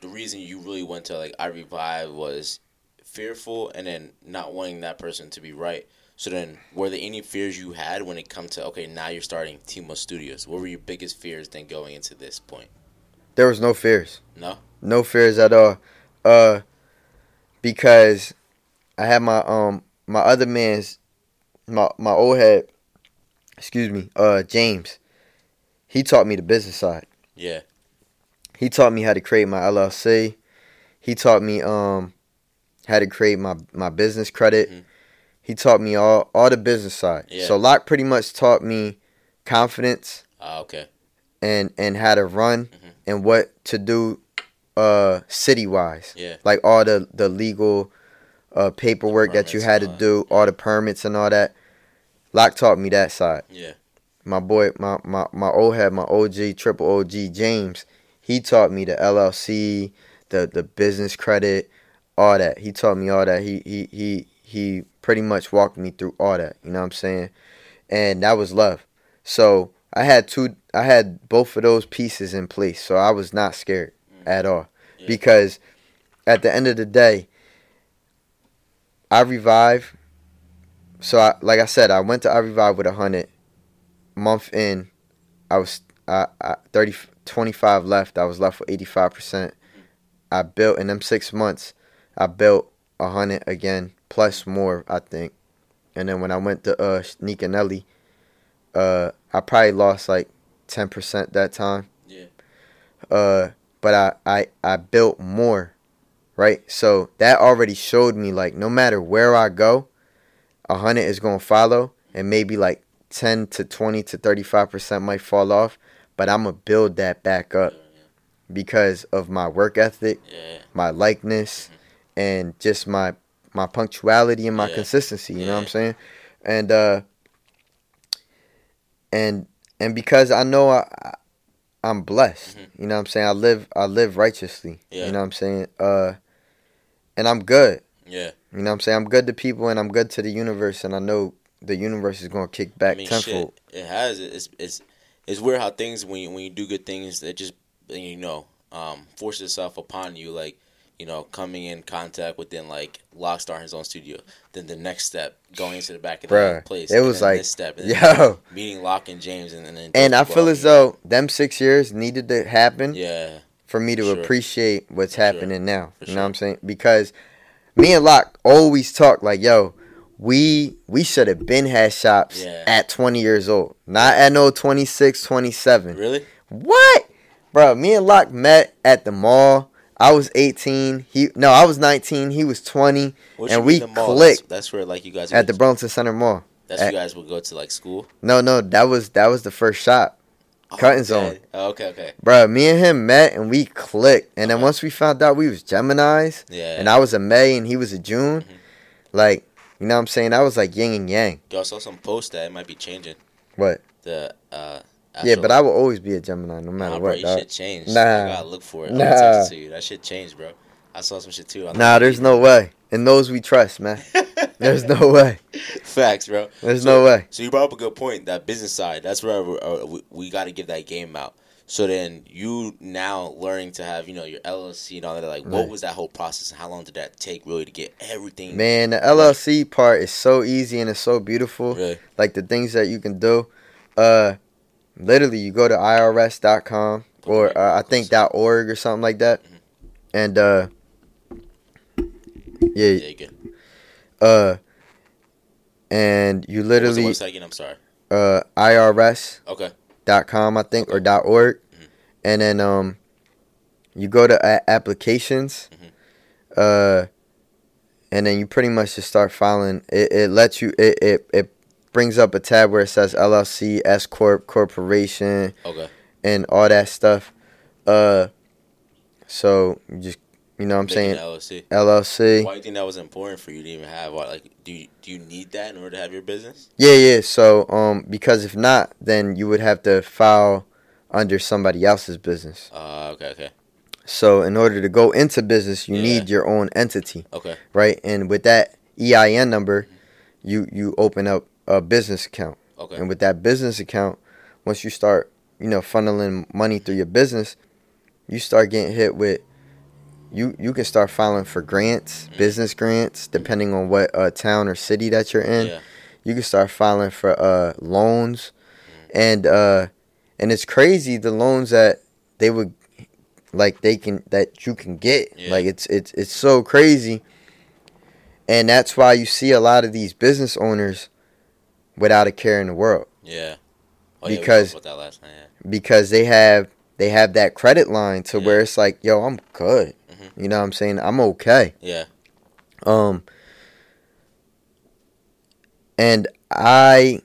the reason you really went to like I revive was fearful and then not wanting that person to be right. So then, were there any fears you had when it come to okay, now you're starting Timo Studios? What were your biggest fears then going into this point? There was no fears. No. No fears at all. Uh because I had my um my other man's my my old head excuse me, uh James. He taught me the business side. Yeah. He taught me how to create my LLC. He taught me um how to create my my business credit. Mhm. He taught me all all the business side. Yeah. So Locke pretty much taught me confidence Ah, okay. and and how to run Mhm. and what to do uh city wise. Yeah. Like all the the legal uh paperwork that you had to do, all the permits and all that. Locke taught me that side. Yeah. My boy my my my old head, my OG triple OG James, he taught me the LLC, the the business credit, all that. He taught me all that. He he he he pretty much walked me through all that. You know what I'm saying? And that was love. So I had two. I had both of those pieces in place. So I was not scared mm. at all Yeah. because at the end of the day, I revive. So I, like I said, I went to I revive with a hundred. Month in, I was I, I 30, 25 left. I was left with eighty five percent. Mm. I built in them six months. I built a hundred again plus more, I think. And then when I went to uh Sneakinelli, Uh, I probably lost like ten percent that time. Yeah. Uh, but I, I I built more, right? So that already showed me like no matter where I go, a hundred is gonna follow, and maybe like ten to twenty to thirty five percent might fall off, but I'm gonna build that back up because of my work ethic, Yeah. my likeness, and just my my punctuality and my Yeah. consistency. You know what I'm saying? And uh, and and because I know I, I I'm blessed. You know what I'm saying? I live I live righteously. Mm-hmm. Yeah. You know what I'm saying? Uh, and I'm good. Yeah. You know what I'm saying? I'm good to people and I'm good to the universe, and I know the universe is gonna kick back I mean, tenfold. shit, it has. It's it's it's weird how things when you, when you do good things, it just you know um, forces itself upon you. Like you know, coming in contact within like Lockstar in his own studio. Then the next step, going into the back of the place. it and was like, this step, and then Yo, meeting Locke and James, and, and then and I feel as though them six years needed to happen yeah, for me to Sure. appreciate what's For sure. happening now. For you know what I'm saying? Because me and Locke always talk like, yo, we we should have been had shops Yeah. at 20 years old, not at no 26, 27. really, What? Bro, me and Locke met at the mall. I was 18. He no, I was 19. He was 20 What And we mean the mall? clicked That's, that's where like you guys at the Burlington Center Mall. That's where you guys would go to like school. No, no, that was that was the first shop. Cutting oh, zone. okay. Oh, okay, okay, Bro, me and him met and we clicked. And then once we found out we was Geminis yeah. and I was a May and he was a June, Mhm. like, you know what I'm saying? I was like yin and yang. Y'all saw some post that it might be changing What? the. uh Yeah, but I will always be a Gemini no matter Nah, bro, what. you dog. should change. Nah. I gotta look for it. Nah. gonna text it to you. That shit changed, bro. I saw some shit too. I'm Nah, there's no way. And those we trust, man. There's no way. facts, bro. There's So- no way. So you brought up a good point. That business side. That's where uh, we, we got to give that game out. So then you now learning to have you know your LLC and all that. Like, what was that whole process? and How long did that take really to get everything? Man, the LLC part is so easy and it's so beautiful. Really? Like the things that you can do. Uh literally you go to irs.com or uh, I think .org or something like that. Mhm. And uh yeah, Yeah, uh and you What was the literally website again? I'm sorry. uh irs Okay. dot com I think or dot .org Mhm. and then um you go to a- applications Mhm. uh and then you pretty much just start filing it, it lets you it, it it brings up a tab where it says LLC S corp corporation Okay. and all that stuff uh so you just you know what I'm Making saying LLC. LLC Why do you think that was important for you to even have? Like, do you, do you need that in order to have your business? Yeah, yeah. So, um, because if not, then you would have to file under somebody else's business. Uh, okay, okay, So, in order to go into business, you Yeah. need your own entity, okay. right? And with that EIN number, you you open up a business account, Okay. and with that business account, once you start, you know, funneling money through your business, you start getting hit with. You, you can start filing for grants, Mm. business grants, depending on what uh, town or city that you're in yeah. you can start filing for uh loans and uh and it's crazy the loans that they would like they can that you can get Yeah. like it's it's it's so crazy and that's why you see a lot of these business owners without a care in the world Yeah. Oh, yeah, Because- that last night. Yeah. because they have they have that credit line to Yeah. where it's like yo i'm good Mhm. you know what i'm saying i'm okay Yeah. Um, and I,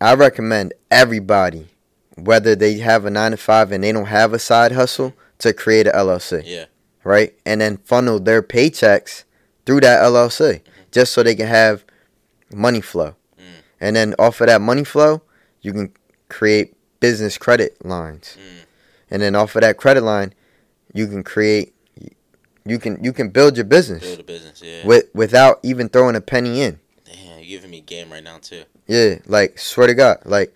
I recommend everybody, whether they have a nine to five and they don't have a side hustle, to create a LLC, Yeah. right? And then funnel their paychecks through that LLC, just so they can have money flow. And then off of that money flow, you can create business credit lines. Mm. And then off of that credit line, you can create, you can you can build your business Build a business. Yeah. with without even throwing a penny in. Damn, you're giving me game right now too. Yeah, like swear to God, like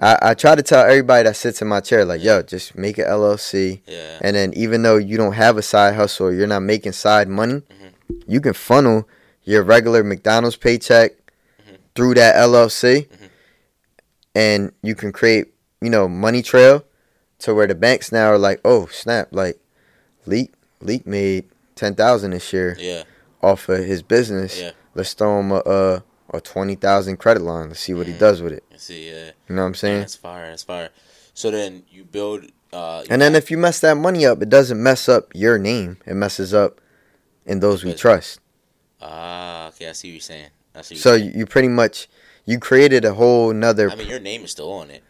I, I try to tell everybody that sits in my chair, like, yo, just make an LLC, Yeah. and then even though you don't have a side hustle, you're not making side money, Mhm. you can funnel your regular McDonald's paycheck. Through that LLC, Mhm. and you can create, you know, money trail to where the banks now are like, oh snap, like, leak leak made ten thousand this year Yeah. off of his business. Yeah. Let's throw him a, a a twenty thousand credit line. Let's see what he Mm. does with it. You see, yeah, You know what I'm saying? that's fire. That's fire. So then you build. Uh, And then if you mess that money up, it doesn't mess up your name. It messes up in those we trust. ah, okay, I see what you're saying. So saying. you you pretty much you created a whole nother I mean, your name is still on it.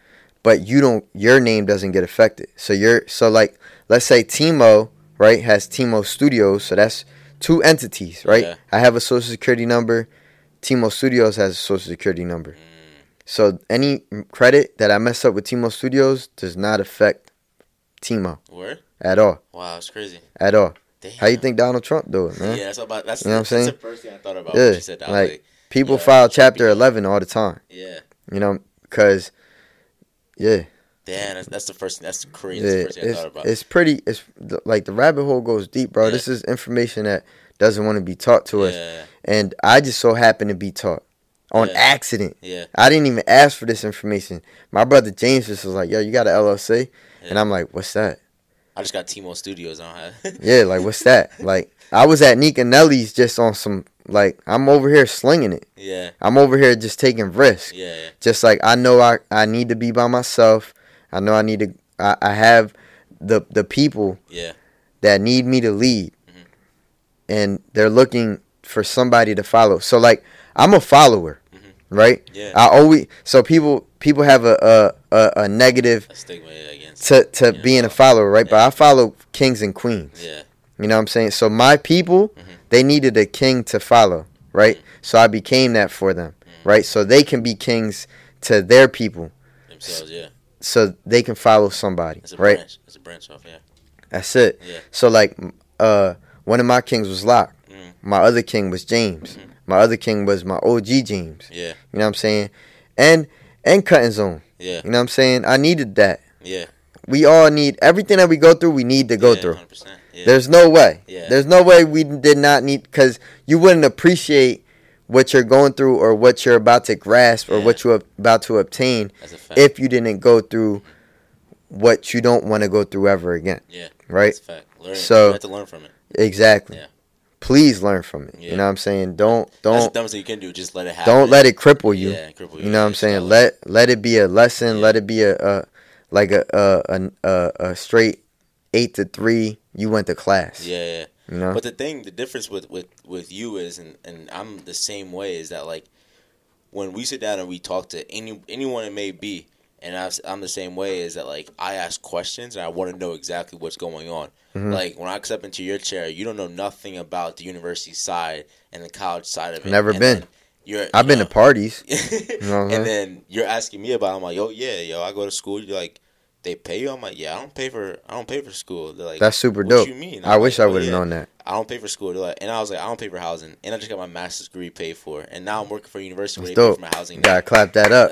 but you don't your name doesn't get affected. So you're so like let's say Timo, right, has Timo Studios, so that's two entities, right? Yeah. I have a social security number, Timo Studios has a social security number. Mm, So any credit that I mess up with Timo Studios does not affect Timo word? at all. Wow, it's crazy. At all. Damn. How you think Donald Trump do it, man? Yeah, that's about that's, You know what I'm that's saying? the first thing I thought about Yeah, when you said that. Like- like, People Yeah, file chapter 11 all the time, yeah, you know, cuz yeah. damn, that's, that's the first. That's the Yeah, craziest first thing I it's, thought about. it's pretty. It's like the rabbit hole goes deep, bro. Yeah. This is information that doesn't want to be taught to us, yeah, and I just so happen to be taught on Yeah. accident. yeah, I didn't even ask for this information. My brother James just was like, "Yo, you got an LLC," and I'm like, "What's that?" I just got Timo Studios. I don't have. Yeah, like what's that? like I was at Nika Nelly's just on some like I'm over here slinging it. yeah, I'm over here just taking risks. yeah, yeah, just like I know I, I need to be by myself. I know I need to I, I have the the people yeah, that need me to lead. Mhm. And they're looking for somebody to follow. So like I'm a follower, Mhm. right? yeah. I always so people people have a a, a, a negative a stigma against. to to Yeah, being a follower, right? But I follow kings and queens. Yeah, You know what I'm saying? So my people, Mhm. they needed a king to follow, right? Mhm. So I became that for them, Mhm. right? So they can be kings to their people themselves. Yeah, so they can follow somebody, it's a right? branch. It's a branch off. Yeah, That's it. Yeah. So like, uh, one of my kings was Locke. Mm. My other king was James. Mhm. My other king was my OG James. yeah, You know what I'm saying? And and cutting zone. yeah, You know what I'm saying? I needed that. yeah. We all need everything that we go through. We need to go yeah, through. 100%. Yeah. There's no way. Yeah. There's no way we did not need because you wouldn't appreciate what you're going through or what you're about to grasp or Yeah. what you're about to obtain That's if you didn't go through what you don't want to go through ever again. Yeah. Right? That's a fact. Learn. So- you have to learn from it. Exactly. Yeah. Please learn from it. Yeah. You know what I'm saying? Don't That's the don't dumbest thing you can do. Just let it happen. don't let it cripple you. Yeah, cripple you. You know what I'm saying? Let let it be a lesson. Let it be a, a like a a, a a a straight eight to three. You went to class. Yeah, yeah. You know. But the thing, the difference with with with you is, and and I'm the same way, is that like when we sit down and we talk to any anyone it may be, and I, I'm the same way, is that like I ask questions and I want to know exactly what's going on. Mhm. Like when I step into your chair, you don't know nothing about the university side and the college side of it. Never and been. You're, I've you been know, to parties. know and then you're asking me about. it. I'm like, yo, yeah, yo, I go to school. You're like, they pay you. I'm like, yeah, I don't pay for. I don't pay for school. They're like, That's super what dope. you mean? I I'm wish I "Oh, would have yeah." known that. I don't pay for school. They're like, and I was like, I don't pay for housing, and I just got my master's degree paid for, and now I'm working for a university where That's pay dope. for my housing. You gotta clap that up.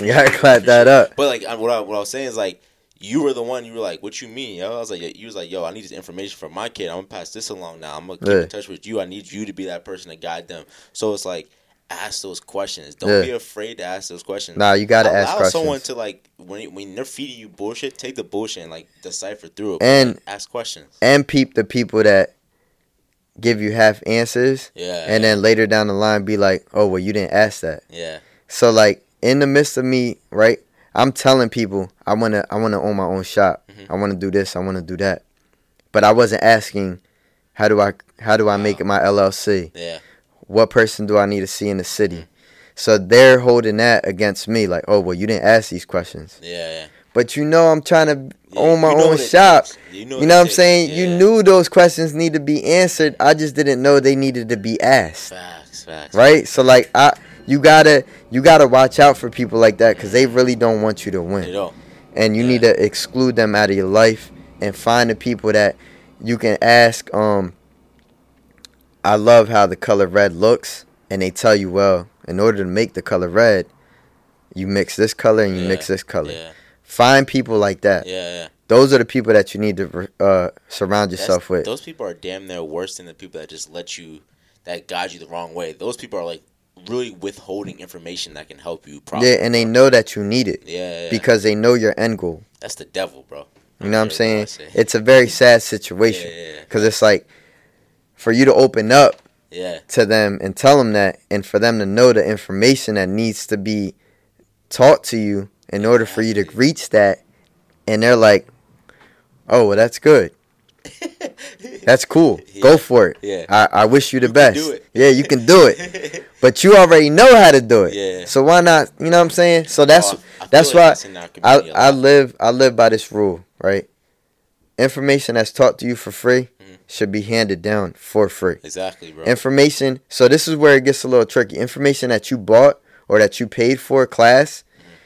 You gotta clap that up. But like, what I, what I was saying is like, you were the one. You were like, what you mean? Yo? I was like, you was like, yo, I need this information from my kid. I'm gonna pass this along now. I'm gonna keep Yeah. in touch with you. I need you to be that person to guide them. So it's like, ask those questions. Don't Yeah. be afraid to ask those questions. Nah, you gotta Allow ask questions. someone to like when when they're feeding you bullshit, take the bullshit and like decipher through it. And- Like, ask questions. and peep the people that give you half answers Yeah. and then later down the line be like, oh, well, you didn't ask that. yeah, So like in the midst of me, right? I'm telling people I wanna I wanna own my own shop. Mhm. I wanna do this. I wanna do that. But I wasn't asking, how do I how do I make it my LLC? yeah, What person do I need to see in the city? Mhm. So they're holding that against me, like, oh well, you didn't ask these questions. yeah, yeah. But you know, I'm trying to Yeah, own my you know own shop. You know, You know what I'm takes. saying? You knew those questions need to be answered. I just didn't know they needed to be asked. Facts, facts. Right? So like I you got to you got to watch out for people like that cuz they really don't want you to win. Win. know, And you Yeah. need to exclude them out of your life and find the people that you can ask um I love how the color red looks and they tell you, well, in order to make the color red, you mix this color and you Yeah, mix this color. yeah, Find people like that. yeah, yeah. Those are the people that you need to uh, surround That's- yourself with. Those people are damn near worse than the people that just let you, that guide you the wrong way. Those people are like really withholding information that can help you. Probably. Yeah, and they know that you need it Yeah, yeah, because they know your end goal. that's the devil, bro. You know what I'm saying? say. It's a very sad situation yeah, yeah. because it's like for you to open up Yeah. to them and tell them that, and for them to know the information that needs to be taught to you in order for you to reach that, and they're like, "Oh, well, that's good. That's cool. Go for it. Yeah. I, I wish you the You best. Yeah, you can do it. But you already know how to do it. Yeah. So why not? You know what I'm saying? So oh, that's Oh, I feel that's like why that's I I live I live by this rule, right? Information that's taught to you for free. Should be handed down for free. Exactly, bro. Information. So this is where it gets a little tricky. Information that you bought or that you paid for a class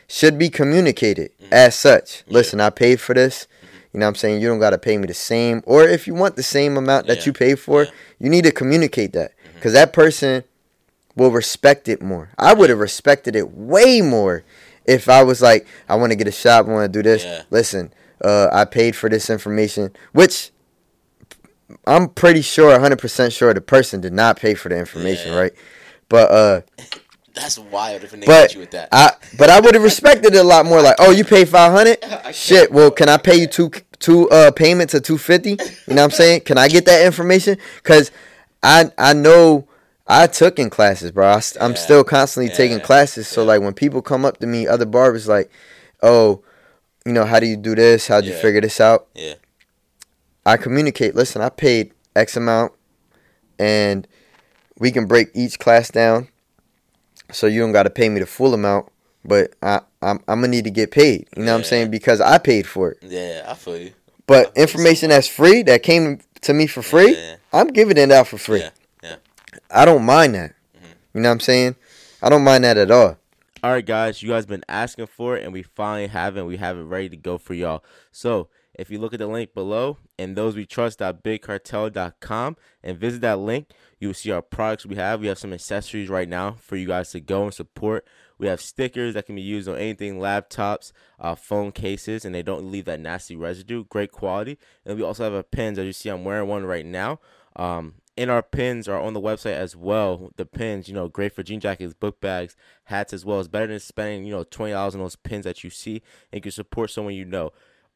should be communicated Mhm. as such. Yeah. Listen, I paid for this. You know what I'm saying? You don't got to pay me the same. Or if you want the same amount that Yeah. you paid for, Yeah. you need to communicate that. Mhm. Because that person will respect it more. I would have respected it way more if I was like, I want to get a shop, I want to do this. Listen, uh, I paid for this information, which I'm pretty sure, 100% sure the person did not pay for the information, Yeah. right? But uh, That's wild if a nigga But hit you with that. I but I would have respected it a lot more. Like, oh, you pay 500? Shit. Well, can I pay you two two uh payments of 250? You know what I'm saying? Can I get that information? Cause I I know I took in classes, bro. I, am Yeah. still constantly taking classes. So Yeah. like when people come up to me, other barbers like, oh, you know, how do you do this? How'd you figure this out? Yeah. I communicate. Listen, I paid X amount, and we can break each class down, so you don't got to pay me the full amount. But I, I'm, I'm gonna need to get paid. You know what I'm saying? Because I paid for it. Yeah, I feel you. But feel information so that's free, that came to me for free, Yeah, I'm giving it out for free. Yeah, yeah. I don't mind that. Mhm. You know what I'm saying? I don't mind that at all. All right, guys, you guys been asking for it, and we finally have it. We have it ready to go for y'all. So if you look at the link below and those we trust.bigcartel.com and visit that link, you will see our products we have. We have some accessories right now for you guys to go and support. We have stickers that can be used on anything, laptops, uh, phone cases, and they don't leave that nasty residue. Great quality. And we also have our pins. As you see, I'm wearing one right now. Um, and our pins are on the website as well. The pins, you know, great for jean jackets, book bags, hats as well. It's better than spending, you know, twenty dollars on those pins that you see, and you can support someone you know.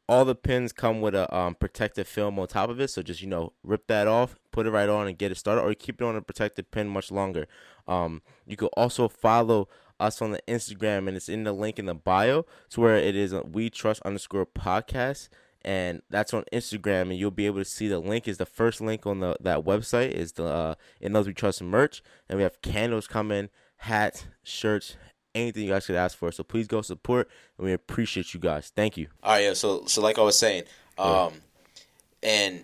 All the pins come with a um, protective film on top of it, so just you know, rip that off, put it right on, and get it started, or keep it on a protective pin much longer. Um, you can also follow us on the Instagram, and it's in the link in the bio, to where it is We Trust underscore podcast and that's on Instagram, and you'll be able to see the link is the first link on the that website is the uh, in those we trust merch, and we have candles coming, hats, shirts, anything you guys could ask for. So please go support, and we appreciate you guys. Thank you. All right, yeah. So, so like I was saying, um, and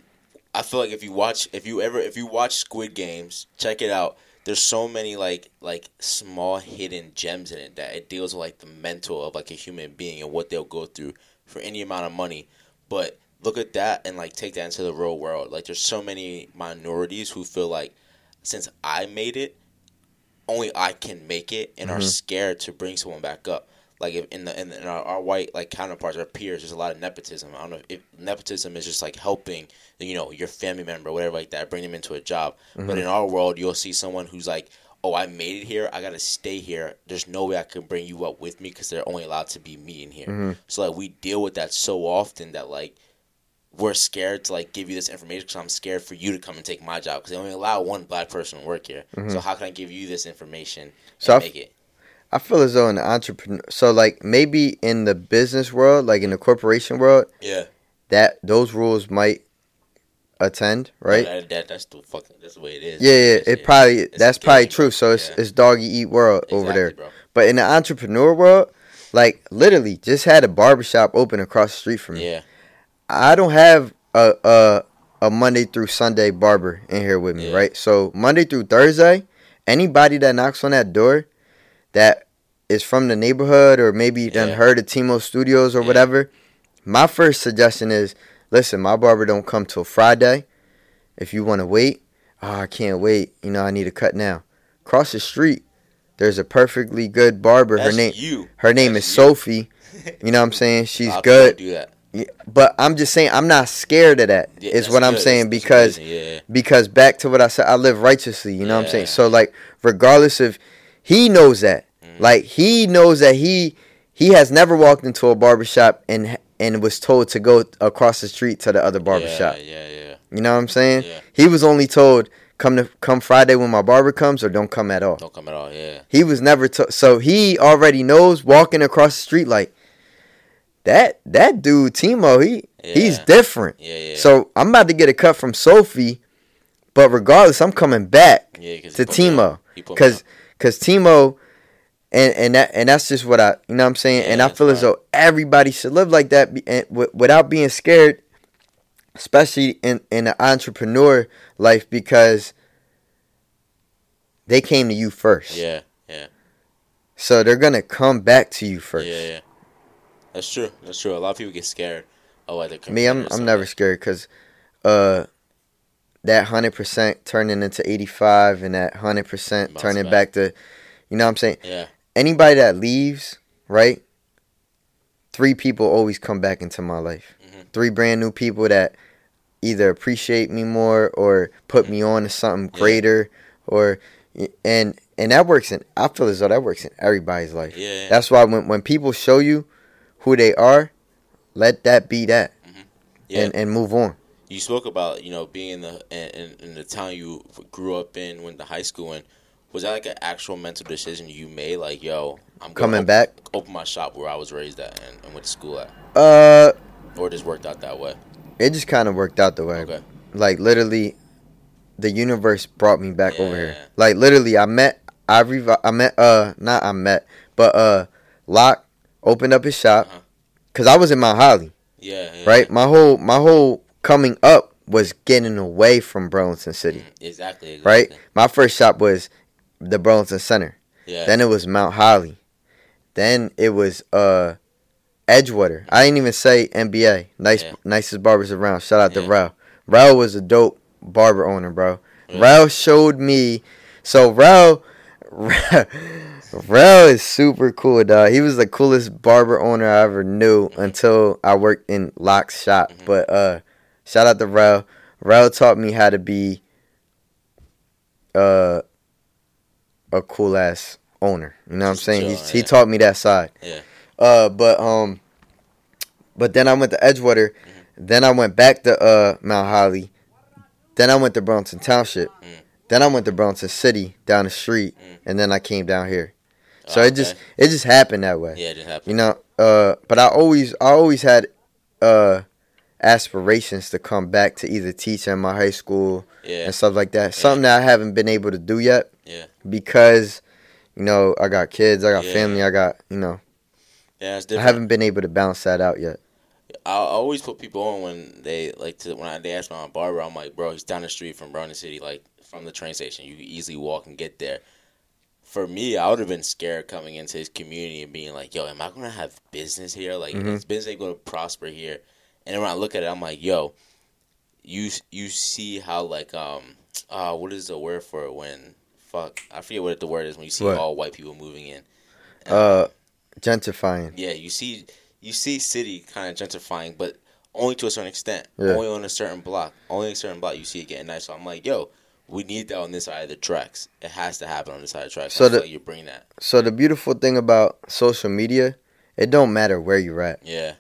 I feel like if you watch, if you ever, if you watch Squid Games, check it out. There's so many like like small hidden gems in it that it deals with like the mental of like a human being and what they'll go through for any amount of money. But look at that and like take that into the real world. Like there's so many minorities who feel like since I made it, only I can make it and are Mhm. scared to bring someone back up. Like if in the in, in our, our white like counterparts, our peers, there's a lot of nepotism. I don't know if nepotism is just like helping you know your family member, whatever like that, bring them into a job. But in our world, you'll see someone who's like, "Oh, I made it here. I gotta stay here. There's no way I can bring you up with me because they're only allowed to be me in here." Mhm. So like we deal with that so often that like we're scared to like give you this information because I'm scared for you to come and take my job because they only allow one black person to work here. So mm-hmm. how can I give you this information and So I- make it? I feel as though an entrepreneur, so like maybe in the business world, like in the corporation world, Yeah, that those rules might attend, right? That, that- that's the fucking that's the way it is. Yeah, yeah. It probably It's that's probably game, true. So it's Yeah. it's doggy eat world over there. Bro. But in the entrepreneur world, like literally, just had a barbershop open across the street from me. Yeah, I don't have a a a Monday through Sunday barber in here with me, Yeah. right? So Monday through Thursday, anybody that knocks on that door that is from the neighborhood or maybe done heard of Timo Studios or Yeah. whatever, my first suggestion is listen, my barber don't come till Friday. If you want to wait, oh, I can't wait. You know, I need a cut now. Cross the street, there's a perfectly good barber. that's her name you. her name That's is you. Sophie. You know what I'm saying? She's A lot of people good. Do that. Yeah, but I'm just saying I'm not scared of that. Yeah, is what I'm good. saying That's- because amazing. yeah, because back to what I said, I live righteously. You know what I'm saying? So like, regardless of, he knows that. Mhm. Like he knows that he he has never walked into a barbershop and and was told to go across the street to the other barbershop. Yeah, yeah, yeah. You know what I'm saying? He was only told come to come Friday when my barber comes, or don't come at all. Don't come at all. Yeah. He was never to- so he already knows walking across the street like that. That dude Timo, he he's different. Yeah. Yeah. So I'm about to get a cut from Sophie, but regardless, I'm coming back yeah, to he put me on. Timo He put me because because Timo. And, and that and that's just what I you know what I'm saying and I feel as though everybody should live like that be- and w- without being scared, especially in in the entrepreneur life because they came to you first. Yeah. Yeah. So they're gonna come back to you first. Yeah. Yeah. That's true. That's true. A lot of people get scared of like the Me, I'm I'm never scared because uh that hundred percent turning into eighty five and that hundred percent turning back. back to you know what I'm saying? Yeah. Anybody that leaves, right? Three people always come back into my life. Mhm. Three brand new people that either appreciate me more or put me on to something Yeah. greater or and and that works in I feel as though that works in everybody's life. Yeah. yeah. That's why when, when people show you who they are, let that be that yeah. and, and move on. you spoke about you know being in the in, in the town you grew up in, went to high school in. Was that like an actual mental decision you made? Like, yo, I'm Coming open, back? open my shop where I was raised at and, and went to school at, Uh or it just worked out that way. it just kind of worked out the way. Okay. Like literally the universe brought me back over here. Like literally I met I revi- I met uh not I met but uh Locke opened up his shop Uh-huh. cuz I was in Mount Holly, Yeah. yeah right? My whole my whole coming up was getting away from Burlington City, Mm, Exactly. exactly. right? My first shop was the Burlington Center. Yeah. Then it was Mount Holly. Then it was uh Edgewater. I didn't even say NBA. Nice Yeah. nicest barbers around. Shout out to Yeah. Rao. Rao was a dope barber owner, bro. Yeah. Rao showed me so Rao Rao is super cool, dog. He was the coolest barber owner I ever knew Mm-hmm. until I worked in Locke's shop. Mhm. But uh shout out to Rao. Rao taught me how to be uh a cool ass owner. You know what I'm saying? He, he taught me that side. Yeah. Uh, but um, but then I went to Edgewater. Mm-hmm. Then I went back to uh Mount Holly. Then I went to Burlington Township. Mm. Then I went to Burlington City down the street, Mm. and then I came down here. So Oh, it just it just happened that way. Yeah, it just happened. You know. Uh, but I always I always had uh aspirations to come back to either teach in my high school Yeah. and stuff like that. Something that I haven't been able to do yet. Yeah. Because, you know, I got kids, I got Yeah. family, I got, you know, Yeah, it's different. I haven't been able to balance that out yet. I always put people on when they like to when I, they ask me my barber. I'm like, bro, he's down the street from Browning City, like from the train station. You can easily walk and get there. For me, I would have been scared coming into his community and being like, yo, am I gonna have business here? Like, Mhm. is business going to prosper here? And then when I look at it, I'm like, yo, you you see how like um uh what is the word for it when fuck I forget what the word is when you see What? all white people moving in. Uh, gentrifying. Yeah, you see, you see city kind of gentrifying, but only to a certain extent. Yeah. Only on a certain block. Only a certain block you see it getting nice. So I'm like, yo, we need that on this side of the tracks. It has to happen on this side of the tracks. So I the- like you bring that. So the beautiful thing about social media, it don't matter where you're at. Yeah,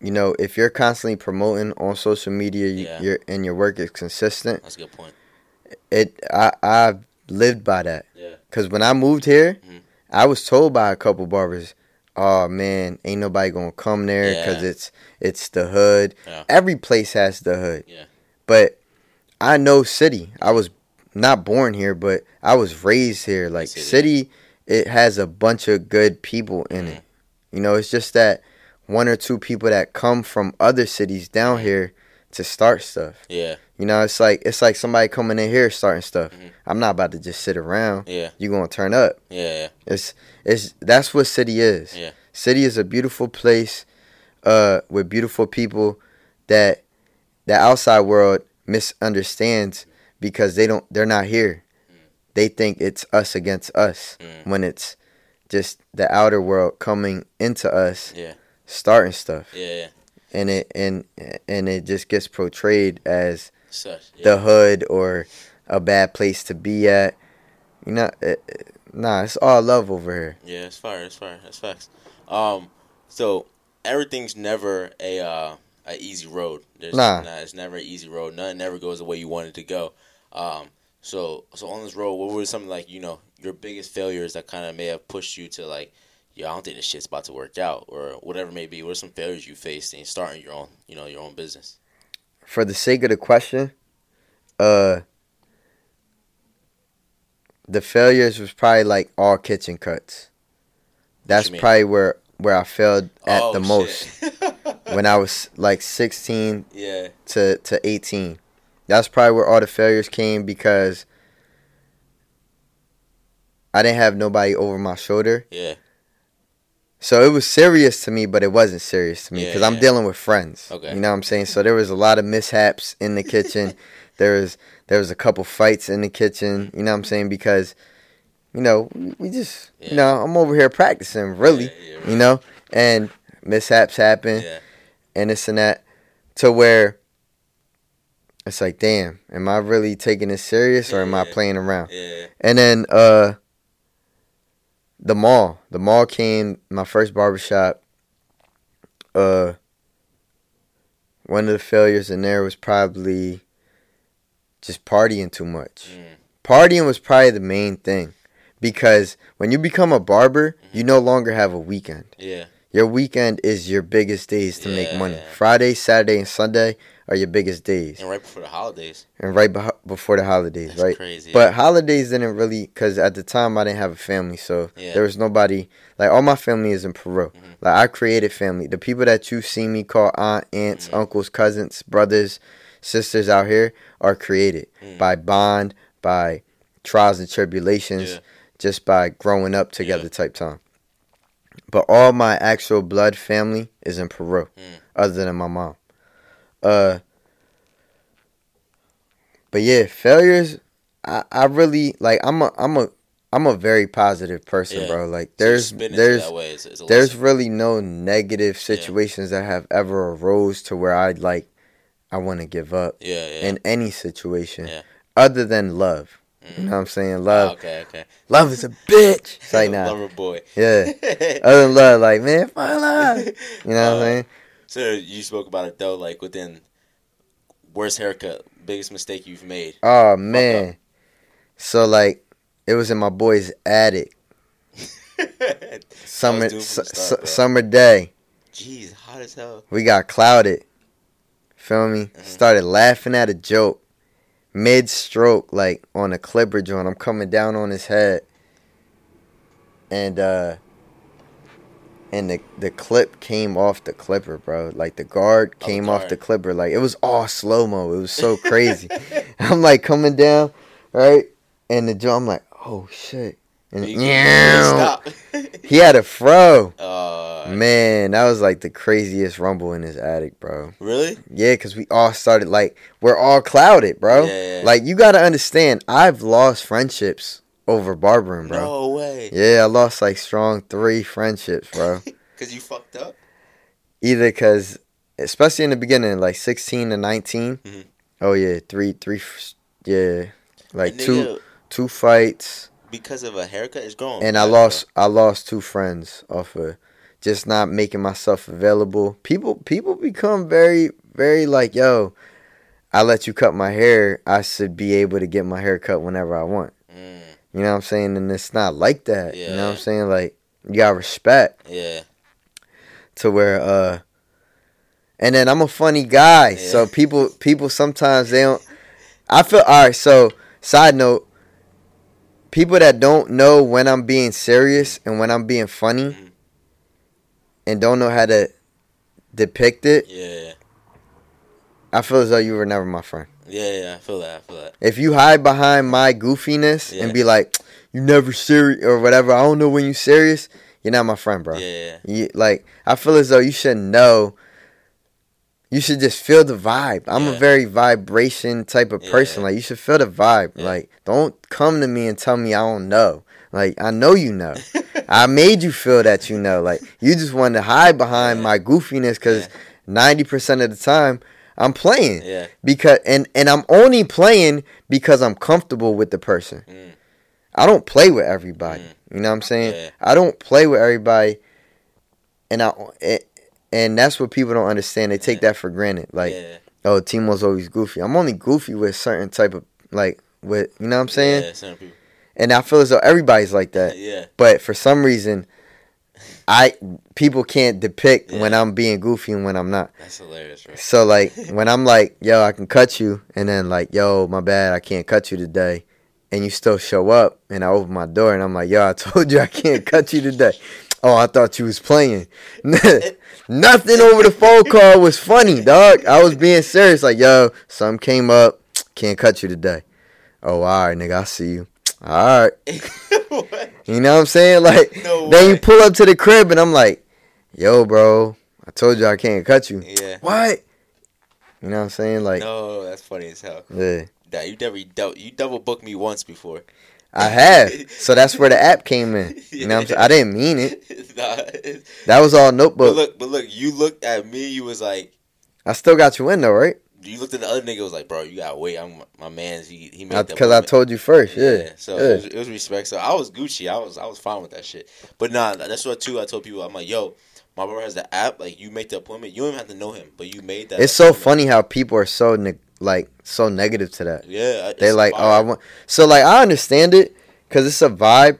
You know, if you're constantly promoting on social media, you, Yeah. your and your work is consistent. that's a good point. It, I, I've lived by that. Yeah. Cause when I moved here, Mhm. I was told by a couple barbers, "Oh man, ain't nobody gonna come there because Yeah. it's it's the hood. Yeah. Every place has the hood. Yeah. But I know city. I was not born here, but I was raised here. Like City. city, it has a bunch of good people in it. You know, it's just that one or two people that come from other cities down here to start stuff. Yeah, You know, it's like it's like somebody coming in here starting stuff. Mhm. I'm not about to just sit around. yeah, You're gonna turn up. yeah, It's it's that's what city is. Yeah. City is a beautiful place, uh, with beautiful people that the outside world misunderstands because they don't they're not here. They think it's us against us Mm. when it's just the outer world coming into us, Yeah. starting stuff, yeah, yeah. and it and and it just gets portrayed as Such. Yeah. the hood or a bad place to be at. You know, it, it- nah, it's all love over here. Yeah, it's fire. It's fire. That's facts. Um, so everything's never a uh, a easy road. There's, Nah. it's never an easy road. Nothing never goes the way you want it to go. Um, So so on this road, what were some like you know your biggest failures that kind of may have pushed you to like, yeah, I don't think this shit's about to work out or whatever it may be. What are some failures you faced in starting your own you know your own business? For the sake of the question, uh, the failures was probably like all kitchen cuts. That's probably where where I failed at Oh, the most when I was like 16 yeah. to to 18. That's probably where all the failures came because I didn't have nobody over my shoulder. Yeah. So it was serious to me, but it wasn't serious to me Yeah, because I'm yeah. dealing with friends. Okay. You know what I'm saying? So there was a lot of mishaps in the kitchen. there was there was a couple fights in the kitchen. Mm-hmm. You know what I'm saying? Because you know we, just Yeah. you know I'm over here practicing really. Right. You know, and mishaps happen Yeah. and this and that to where it's like, damn, am I really taking this serious or am I playing around? Yeah. And then uh the mall. The mall came my first barbershop. Uh one of the failures in there was probably just partying too much. Mm. Partying was probably the main thing. Because when you become a barber, you no longer have a weekend. Yeah. Your weekend is your biggest days to make money. Yeah. Friday, Saturday, and Sunday are your biggest days, And right before the holidays. and right before the holidays, That's right? crazy. But holidays didn't really, because at the time I didn't have a family, so Yeah. there was nobody. Like all my family is in Peru. Mhm. Like I created family. The people that you see me call aunt, aunts, Mhm. uncles, cousins, brothers, sisters out here are created Mm. by bond, by trials and tribulations, Yeah. just by growing up together Yeah. type time. But all my actual blood family is in Peru, Mm. other than my mom. Uh, but yeah, failures. I, I really like. I'm a I'm a I'm a very positive person, Yeah. bro. Like there's into there's that way. It's, it's a there's lesson. really no negative situations that have ever arose to where I'd like I want to give up yeah yeah. in any situation Yeah. other than love. You Mm. know what I'm saying? Oh, Love, okay okay. love is a bitch. It's like nah, Lover boy. yeah. Other than love, like man, fuck love. You know what I'm Uh, saying? So you spoke about it though, like within worst haircut, biggest mistake you've made. Oh man. So like, it was in my boy's attic. Summer, start, su- summer day. Jeez, hot as hell. We got clouded. Feel me? Mhm. Started laughing at a joke. Mid stroke, like on a clipper joint. I'm coming down on his head. And uh and the the clip came off the clipper, bro. Like the guard Oh, came off the clipper. Like it was all slow mo. It was so crazy. I'm like coming down, right? And the joint, I'm like, oh shit. And You- you meow. Stop. he had a fro. uh, Man, that was like the craziest rumble in his attic, bro. really? Yeah, because we all started like we're all clouded, bro. Yeah, yeah. Like you gotta understand, I've lost friendships over barbering, bro. No way. Yeah, I lost like strong three friendships, bro. Cause you fucked up. Either because, especially in the beginning, like sixteen to 19 Mhm. Oh yeah, three, three, yeah, like two, two fights, because of a haircut, it's gone. and I lost, I lost two friends off of just not making myself available. People, people become very, very like, yo, I let you cut my hair. I should be able to get my hair cut whenever I want. Mm, You know what I'm saying? And it's not like that. You know what I'm saying? Like you got respect yeah. to where uh and then I'm a funny guy. Yeah. So people people sometimes they don't I feel all right, so side note people that don't know when I'm being serious and when I'm being funny Mhm. and don't know how to depict it, Yeah. I feel as though you were never my friend. Yeah. Yeah. I feel that. I feel that. If you hide behind my goofiness Yeah. and be like, you never serious or whatever, I don't know when you serious, you're not my friend, bro. Yeah. You, like, I feel as though you should know. You should just feel the vibe. I'm a very vibration type of person. Yeah. Like, you should feel the vibe. Yeah. Like, don't come to me and tell me I don't know. Like, I know you know. I made you feel that you know. Like, you just want to hide behind Yeah. my goofiness because Yeah. ninety percent of the time I'm playing Yeah. because and and I'm only playing because I'm comfortable with the person. Mm. I don't play with everybody. You know what I'm saying? Yeah. I don't play with everybody, and I and that's what people don't understand. They take Yeah. that for granted. Like, yeah. oh, Timo's always goofy. I'm only goofy with certain type of like with you know what I'm saying? Yeah, certain people. And I feel as though everybody's like that. Yeah. But for some reason, I people can't depict when I'm being goofy and when I'm not. That's hilarious, right? So like when I'm like, yo, I can cut you, and then like, yo, my bad, I can't cut you today, and you still show up, and I open my door, and I'm like, yo, I told you I can't cut you today. Oh, I thought you was playing. Nothing over the phone call was funny, dog. I was being serious. Like, yo, something came up, can't cut you today. Oh, all right, nigga, I see you. All right, you know what I'm saying? Like, No then you pull up to the crib, and I'm like, yo, bro, I told you I can't cut you. Yeah. What? You know what I'm saying? Like, No, that's funny as hell. yeah, Nah, you never double you double booked me once before. I have. So that's where the app came in. You know what I'm saying? I didn't mean it. nah, That was all but notebook. look, but look, you looked at me. You was like, I still got you in though, right? You looked at the other nigga. Was like, bro, you gotta wait. I'm my man's. He he made Because I appointment." told you first. Yeah. So yeah. It, was, it was respect. So I was Gucci. I was I was fine with that shit. But nah, that's what too. I told people I'm like, yo, my brother has the app. Like you make the appointment. You don't even have to know him, but you made that. It's so funny how people are so ne- like so negative to that. Yeah, They like, oh. I want. So like, I understand it because it's a vibe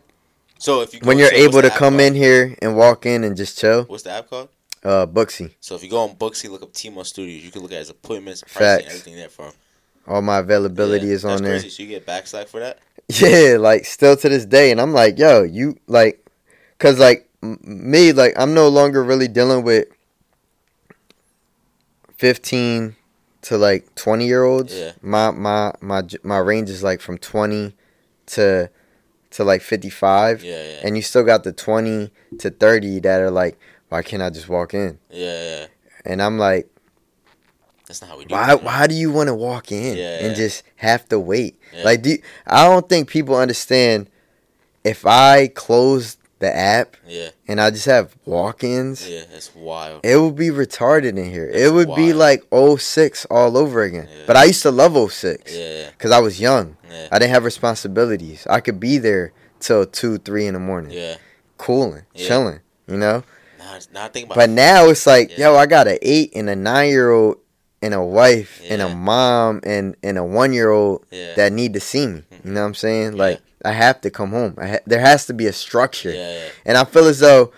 So if you when you're able to come called? in here and walk in and just chill. What's the app called? Uh, Booksy, So if you go on Booksy, look up Timo Studios. You can look at his appointments, pricing, Facts. everything there for him. all my availability Yeah, is on that's there. Crazy. So you get backslack for that? Yeah, like still to this day, and I'm like, yo, you like, cause like m- me, like I'm no longer really dealing with fifteen to like twenty year olds. Yeah. My my my my range is like from twenty to to like fifty five, Yeah, yeah, and you still got the twenty to thirty that are like, why can't I just walk in? yeah. And I'm like, That's not how we do. why it. why do you want to walk in Yeah, and yeah. just have to wait? Yeah. Like, do you- I don't think people understand if I close the app Yeah, and I just have walk-ins, yeah. That's wild. it would be retarded in here. it That's would be like 06 all over again. But I used to love 06 Yeah, because I was young. yeah, I didn't have responsibilities. I could be there till two, three in the morning, yeah. cooling, chilling. You know. Now, now I think about But now it's like, Yeah. yo, I got an eight and a nine year old and a wife and a mom and, and a one year old yeah, that need to see me. You know what I'm saying? Yeah. Like I have to come home. I ha- there has to be a structure, yeah, yeah. and I feel as though,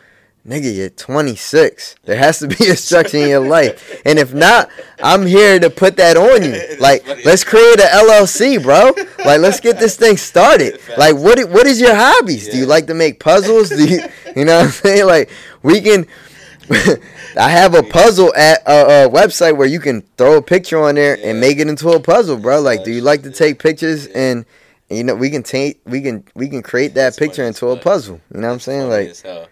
nigga, you're 26. There has to be a structure in your life, and if not, I'm here to put that on you. Like, let's create a LLC, bro. Like, let's get this thing started. Like, what what is your hobbies? Do you like to make puzzles? Do you, you know what I'm saying? Like, we can. I have a puzzle at a, a website where you can throw a picture on there Yeah. and make it into a puzzle, bro. Like, do you like to take pictures and you know we can take we can we can create that That's picture into a puzzle. You know what I'm saying? Like.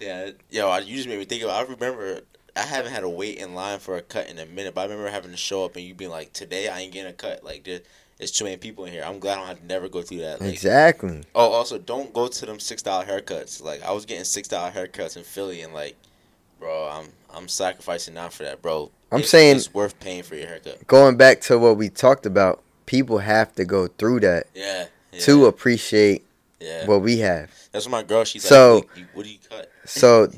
Yeah, yo, I, you just made me think of. I remember I haven't had to wait in line for a cut in a minute, but I remember having to show up and you being like, "Today I ain't getting a cut." Like, there, there's too many people in here. I'm glad I don't have to never go through that. Like, exactly. Oh, also, don't go to them six dollar haircuts. Like, I was getting six dollar haircuts in Philly, and like, bro, I'm I'm sacrificing now for that, bro. I'm It's- saying- it's worth paying for your haircut. Going back to what we talked about, people have to go through that Yeah, yeah to appreciate yeah. what we have. That's what my girl. She's So- like, "What do you- what do you cut?" So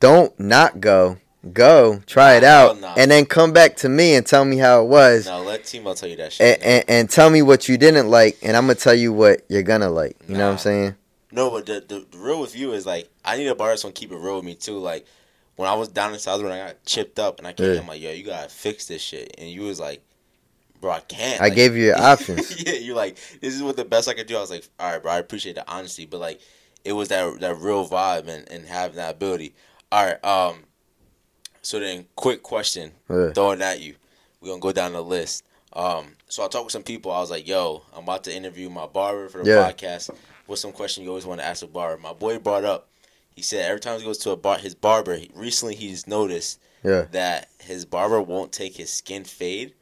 don't not go. Go try it Nah, out, nah. and then come back to me and tell me how it was, No, let Timo tell you that shit. and, and and tell me what you didn't like, and I'm gonna tell you what you're gonna like. You know what I'm saying? No, but the, the the real with you is like I need a bar gonna keep it real with me too. Like when I was down in South when I got chipped up and I came, Yeah. I'm like, yo, you gotta fix this shit, and you was like, bro, I can't. I Like- gave you your options. yeah, you're like, this is what the best I could do. I was like, all right, bro, I appreciate the honesty, but like, it was that that real vibe and and having that ability. All right, um, so then quick question, Yeah. throwing at you. We're gonna go down the list. Um, so I talked with some people. I was like, "Yo, I'm about to interview my barber for the Yeah. podcast. What's some question you always want to ask a barber?" My boy brought up. He said every time he goes to a bar, his barber. He, recently, he's noticed Yeah. that his barber won't take his skin fade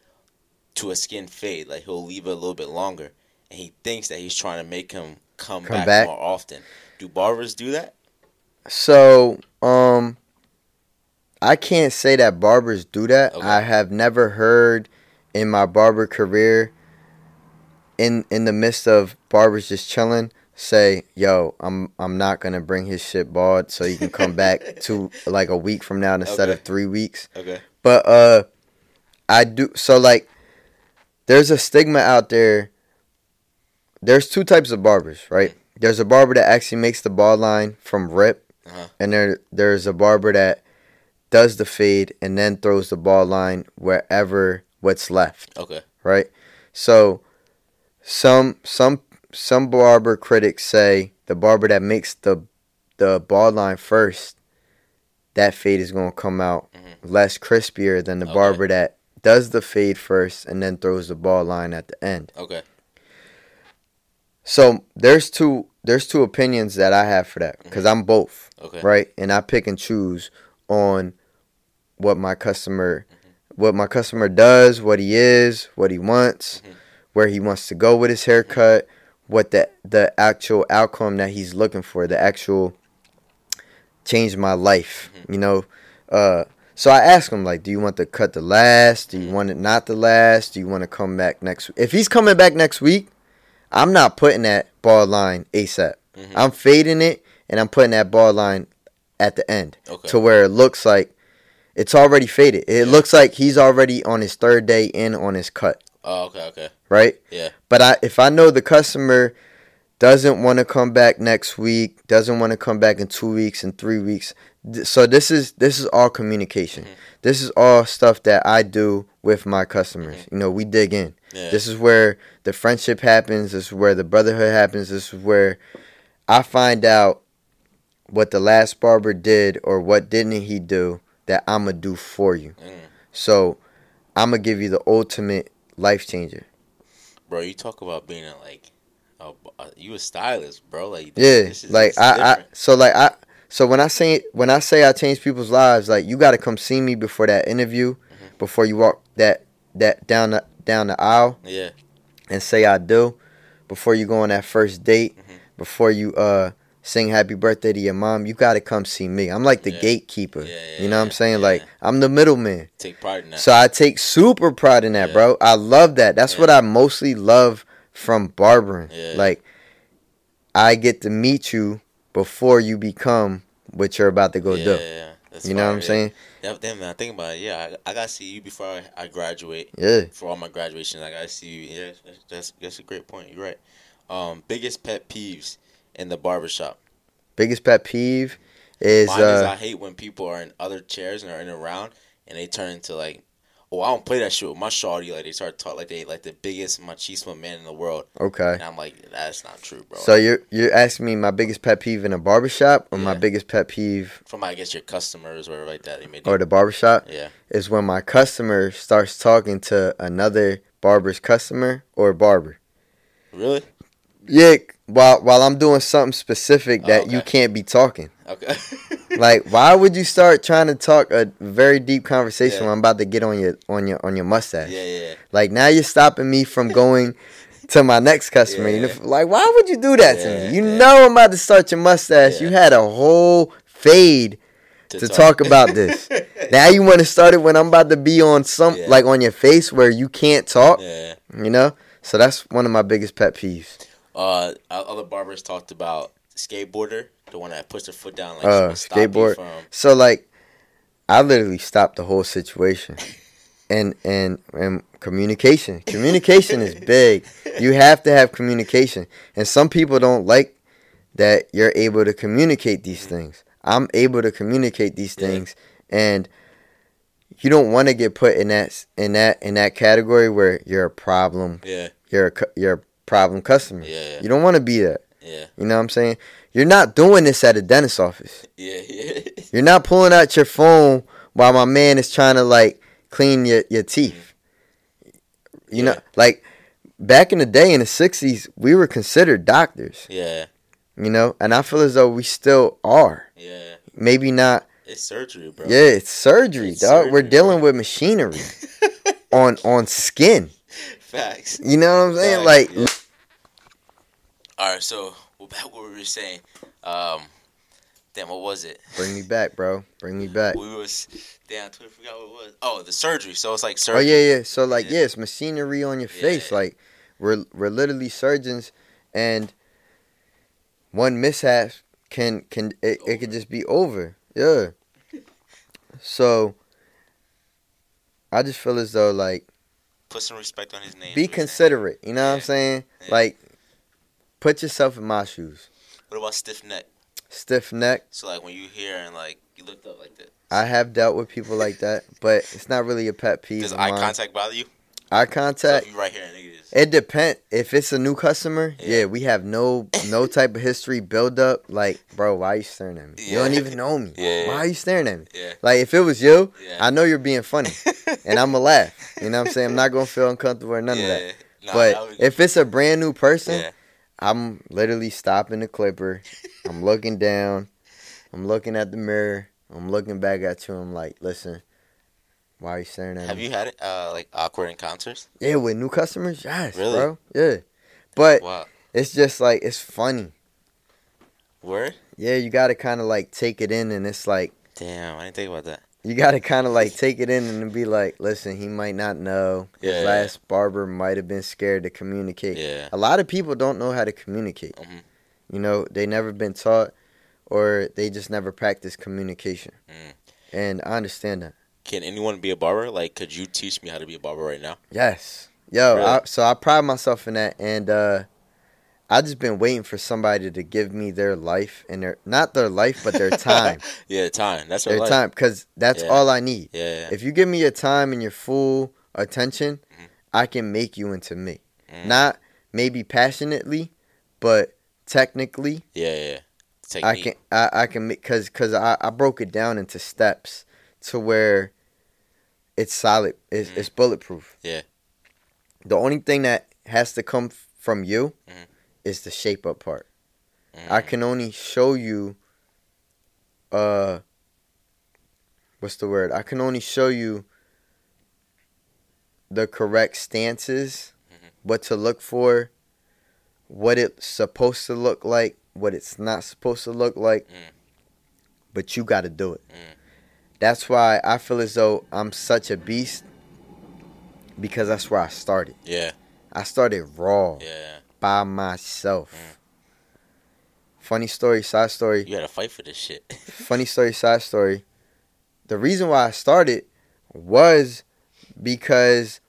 to a skin fade. Like he'll leave it a little bit longer, and he thinks that he's trying to make him come, Come back, back. more often. Do barbers do that? So, um, I can't say that barbers do that. Okay. I have never heard in my barber career, in in the midst of barbers just chilling, say, "Yo, I'm I'm not gonna bring his shit bald, so he can come back to like a week from now instead of three weeks." Okay. But uh, I do. So like, there's a stigma out there there's two types of barbers, right? There's a barber that actually makes the ball line from rip, Uh-huh. and there there's a barber that does the fade and then throws the ball line wherever what's left, Okay. right? So some some some barber critics say the barber that makes the the ball line first, that fade is gonna come out Mhm. less crispier than the Okay. barber that does the fade first and then throws the ball line at the end. Okay. So there's two there's two opinions that I have for that because I'm both Okay. right, and I pick and choose on what my customer what my customer does, what he is, what he wants, Mhm. where he wants to go with his haircut, what the the actual outcome that he's looking for, the actual change my life, Mm-hmm. you know. Uh, so I ask him like, do you want the cut the last? Do you want it not the last? Do you want to come back next? If he's coming back next week, I'm not putting that ball line ASAP. Mhm. I'm fading it and I'm putting that ball line at the end Okay. to where it looks like it's already faded. It Yeah. looks like he's already on his third day in on his cut, Oh, okay. Okay. right? Yeah. But I if I know the customer doesn't want to come back next week, doesn't want to come back in 2 weeks and 3 weeks. th- So this is this is all communication. Mhm. This is all stuff that I do with my customers. Mhm. You know, we dig in. Yeah. This is where the friendship happens. This is where the brotherhood happens. This is where I find out what the last barber did or what didn't he do that I'm going to do for you. Mm. So I'm going to give you the ultimate life changer. Bro, you talk about being a like, a, a, you a stylist, bro. Like, Yeah, this is, like this is I, I so like I so when I say when I say I change people's lives, like you got to come see me before that interview, Mm-hmm. before you walk that that down the down the aisle yeah, and say I do, before you go on that first date, Mhm. before you uh sing happy birthday to your mom, you got to come see me. I'm like the Yeah. gatekeeper. Yeah, yeah, you know what I'm saying? Like I'm the middleman. take pride in that. So I take super pride in that, bro. I love that. That's what I mostly love from barbering. Like I get to meet you before you become what you're about to go do. yeah, yeah. That's You know what I'm saying? Yeah, damn man, think about it. Yeah, I, I gotta see you before I, I graduate. Yeah. For all my graduation, I gotta see you. Yeah, that's, that's that's a great point. You're right. Um, biggest pet peeves in the barbershop. Biggest pet peeve is Mine is I uh hate when people are in other chairs and are in around and they turn into like, oh, I don't play that shit with my shawty. Like they start talking like they like the biggest machismo man in the world. okay. And I'm like, that's not true, bro. So you're you're asking me my biggest pet peeve in a barbershop or my biggest pet peeve from I guess your customers or like that, they may do. or the barbershop yeah. is when my customer starts talking to another barber's customer or barber. Really? Yeah, while while I'm doing something specific that Oh, you can't be talking. Okay. Like, why would you start trying to talk a very deep conversation Yeah. when I'm about to get on your on your on your mustache? yeah, yeah, yeah. Like now you're stopping me from going to my next customer. Yeah. like why would you do that to me? You yeah. know I'm about to start your mustache. You had a whole fade to talk about this. now you want to start it when I'm about to be on some Yeah. like on your face where you can't talk. yeah. You know, so that's one of my biggest pet peeves. Uh, other barbers talked about skateboarder, the one that puts her foot down, like Uh, to stop you skateboard. from. So like, I literally stopped the whole situation, and and and communication. Communication is big. You have to have communication, and some people don't like that you're able to communicate these things. I'm able to communicate these Yeah. things, and you don't want to get put in that in that in that category where you're a problem. Yeah, You're a you're a problem customer. yeah, You don't want to be that. Yeah, You know what I'm saying? You're not doing this at a dentist office. yeah, yeah. You're not pulling out your phone while my man is trying to like clean your, your teeth. You know, like back in the day in the 60s, we were considered doctors, yeah, you know, and I feel as though we still are. yeah. Maybe not. It's surgery, bro. Yeah, it's surgery, It's dog. We're dealing bro. with machinery on on skin. Facts. You know what I'm saying? Facts, Like yeah. All right, so we're back what we were saying. Um, damn, what was it? bring me back, bro. Bring me back. We was damn, I totally forgot what it was. Oh, the surgery. So it's like surgery. Oh yeah, yeah. So like, Yeah. yeah, it's machinery on your face. Like, we're we're literally surgeons, and one mishap can can it, it could just be over. Yeah. So, I just feel as though like Put some respect on his name. be considerate. You know what I'm saying? Yeah. Like, put yourself in my shoes. What about stiff neck? Stiff neck. So like when you hear and like you lift up like this. I have dealt with people like that, but it's not really a pet peeve. Does eye mine. contact bother you? Eye contact. if you right here nigga It depends. If it's a new customer, Yeah. yeah, we have no no type of history build up. Like, bro, why are you staring at me? You don't even know me. Yeah. Why are you staring at me? yeah. Like, if it was you, Yeah. I know you're being funny, and I'm gonna laugh. You know what I'm saying? I'm not gonna feel uncomfortable or none yeah. of that. Nah, but that would- if it's a brand new person, yeah. I'm literally stopping the clipper. I'm looking down. I'm looking at the mirror. I'm looking back at you. I'm like, listen, why are you staring at Have me? Have you had uh like awkward encounters? Yeah, with new customers, yes, Really? bro. Yeah, but Wow. it's just like it's funny. Word? Yeah, you gotta kind of like take it in, and it's like Damn, I didn't think about that. You gotta kind of like take it in and be like, listen, he might not know. His Yeah, yeah. last barber might have been scared to communicate. Yeah. A lot of people don't know how to communicate. Mhm. You know, they never been taught, or they just never practice communication. Mm. And I understand that. Can anyone be a barber? Like, could you teach me how to be a barber right now? Yes. Yo, Really? I, so I pride myself in that, and uh, I just been waiting for somebody to give me their life and their not their life, but their time, yeah, time. That's what their I like. time, because that's Yeah. all I need. Yeah. If you give me your time and your full attention, Mhm. I can make you into me. Mm. Not maybe passionately, but technically, Yeah, yeah. I can I, I can make because because I, I broke it down into steps to where it's solid. It's, Mhm. it's bulletproof. Yeah. The only thing that has to come f- from you Mhm. Is the shape up part. Mm. I can only show you. Uh. What's the word? I can only show you. The correct stances, Mhm. what to look for, what it's supposed to look like, what it's not supposed to look like, Mm. but you got to do it. Mm. That's why I feel as though I'm such a beast because that's where I started. Yeah, I started raw yeah. By myself. Funny story, side story. You had to fight for this shit. Funny story, side story. The reason why I started was because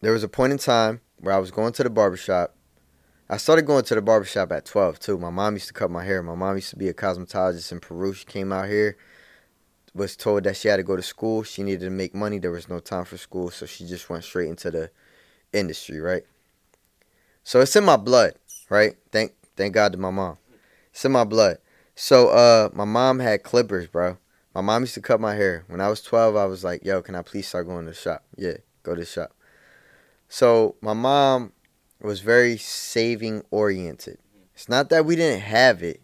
there was a point in time where I was going to the barbershop. I started going to the barbershop at 12 too. My mom used to cut my hair. My mom used to be a cosmetologist in Peru. She came out here, was told that she had to go to school. She needed to make money. There was no time for school, so she just went straight into the industry, right? So it's in my blood, right? Thank thank God to my mom. It's in my blood. So uh my mom had clippers, bro. My mom used to cut my hair. When I was 12, I was like, "Yo, can I please start going to the shop?" Yeah, go to the shop. So my mom was very saving oriented. It's not that we didn't have it.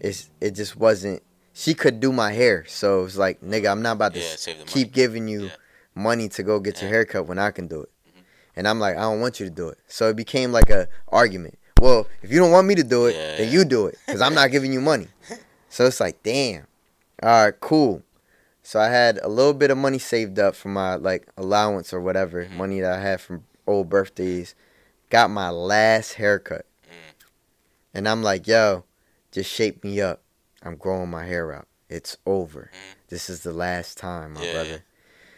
It's it just wasn't. She could do my hair, so it was like, nigga, I'm not about to yeah, money. keep giving you Yeah. money to go get your Yeah. hair cut when I can do it. And I'm like, I don't want you to do it. So it became like a argument. Well, if you don't want me to do it, Yeah, then you do it because I'm not giving you money. So it's like, damn. All right, cool. So I had a little bit of money saved up for my like allowance or whatever, Mhm. money that I had from old birthdays. Got my last haircut. Mm. And I'm like, yo, just shape me up. I'm growing my hair out. It's over. Mhm. This is the last time, my Yeah, brother. yeah.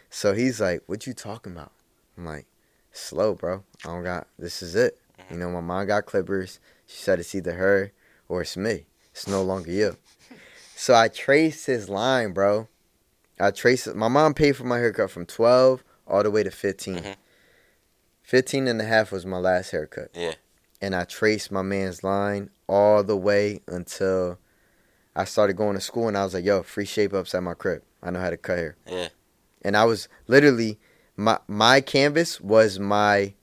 So he's like, "What you talking about?" I'm like, "Slow, bro. I don't got. This is it. You know, my mom got clippers. She said it's either her or it's me. It's no longer you." So I traced his line, bro. I traced it. My mom paid for my haircut from 12 all the way to 15. Mhm. 15 and a half was my last haircut. Yeah. And I traced my man's line all the way until I started going to school and I was like, yo, free shape ups at my crib. I know how to cut hair. Yeah. And I was literally my my canvas was my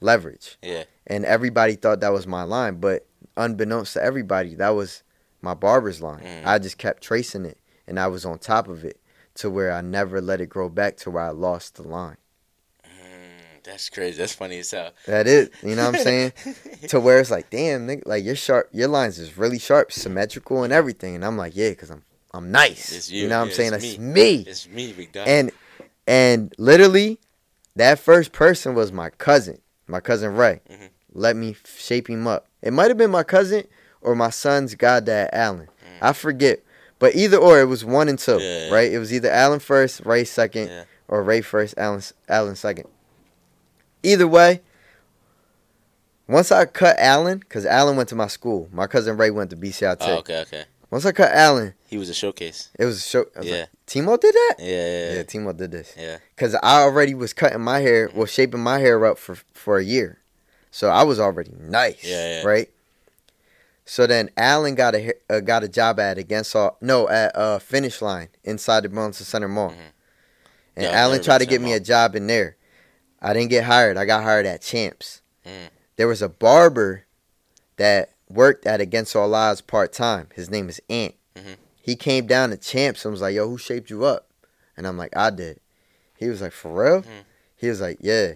leverage. Yeah. And everybody thought that was my line, but unbeknownst to everybody, that was my barber's line. Mm. I just kept tracing it and I was on top of it to where I never let it grow back to where I lost the line. Mm, that's crazy. That's funny as hell. That is, you know what I'm saying? to where it's like, damn, nigga, like your sharp, your lines is really sharp, symmetrical, and everything. And I'm like, yeah, cause I'm, I'm nice. It's you. you, know what I'm saying? it's That's me. me. It's me, big dog. And, and literally, that first person was my cousin, my cousin Ray. Mhm. Let me shape him up. It might have been my cousin or my son's goddad Alan. Mm. I forget. But either or, it was one and two, Yeah. right? It was either Alan first, Ray second, Yeah. or Ray first, Alan Alan second. Either way, Once I cut Allen, because Allen went to my school. My cousin Ray went to BCIT. Oh, okay, okay. Once I cut Allen, He was a showcase. it was a show. Was Yeah. like, Timo did that? Yeah, yeah, Yeah, yeah. Timo did this. yeah. Because I already was cutting my hair, well, shaping my hair up for, for a year. So I was already nice. Yeah, yeah. Right? So then Allen got a uh, got a job at against all no at uh finish line inside the Burlington Center Mall, Mhm. and Yeah, Allen tried to get me a job in there. I didn't get hired. I got hired at Champs. Mm. There was a barber that worked at Against All Odds part time. His name is Ant. He came down to Champs and was like, "Yo, who shaped you up?" And I'm like, "I did." He was like, "For real?" Mhm. He was like, "Yeah."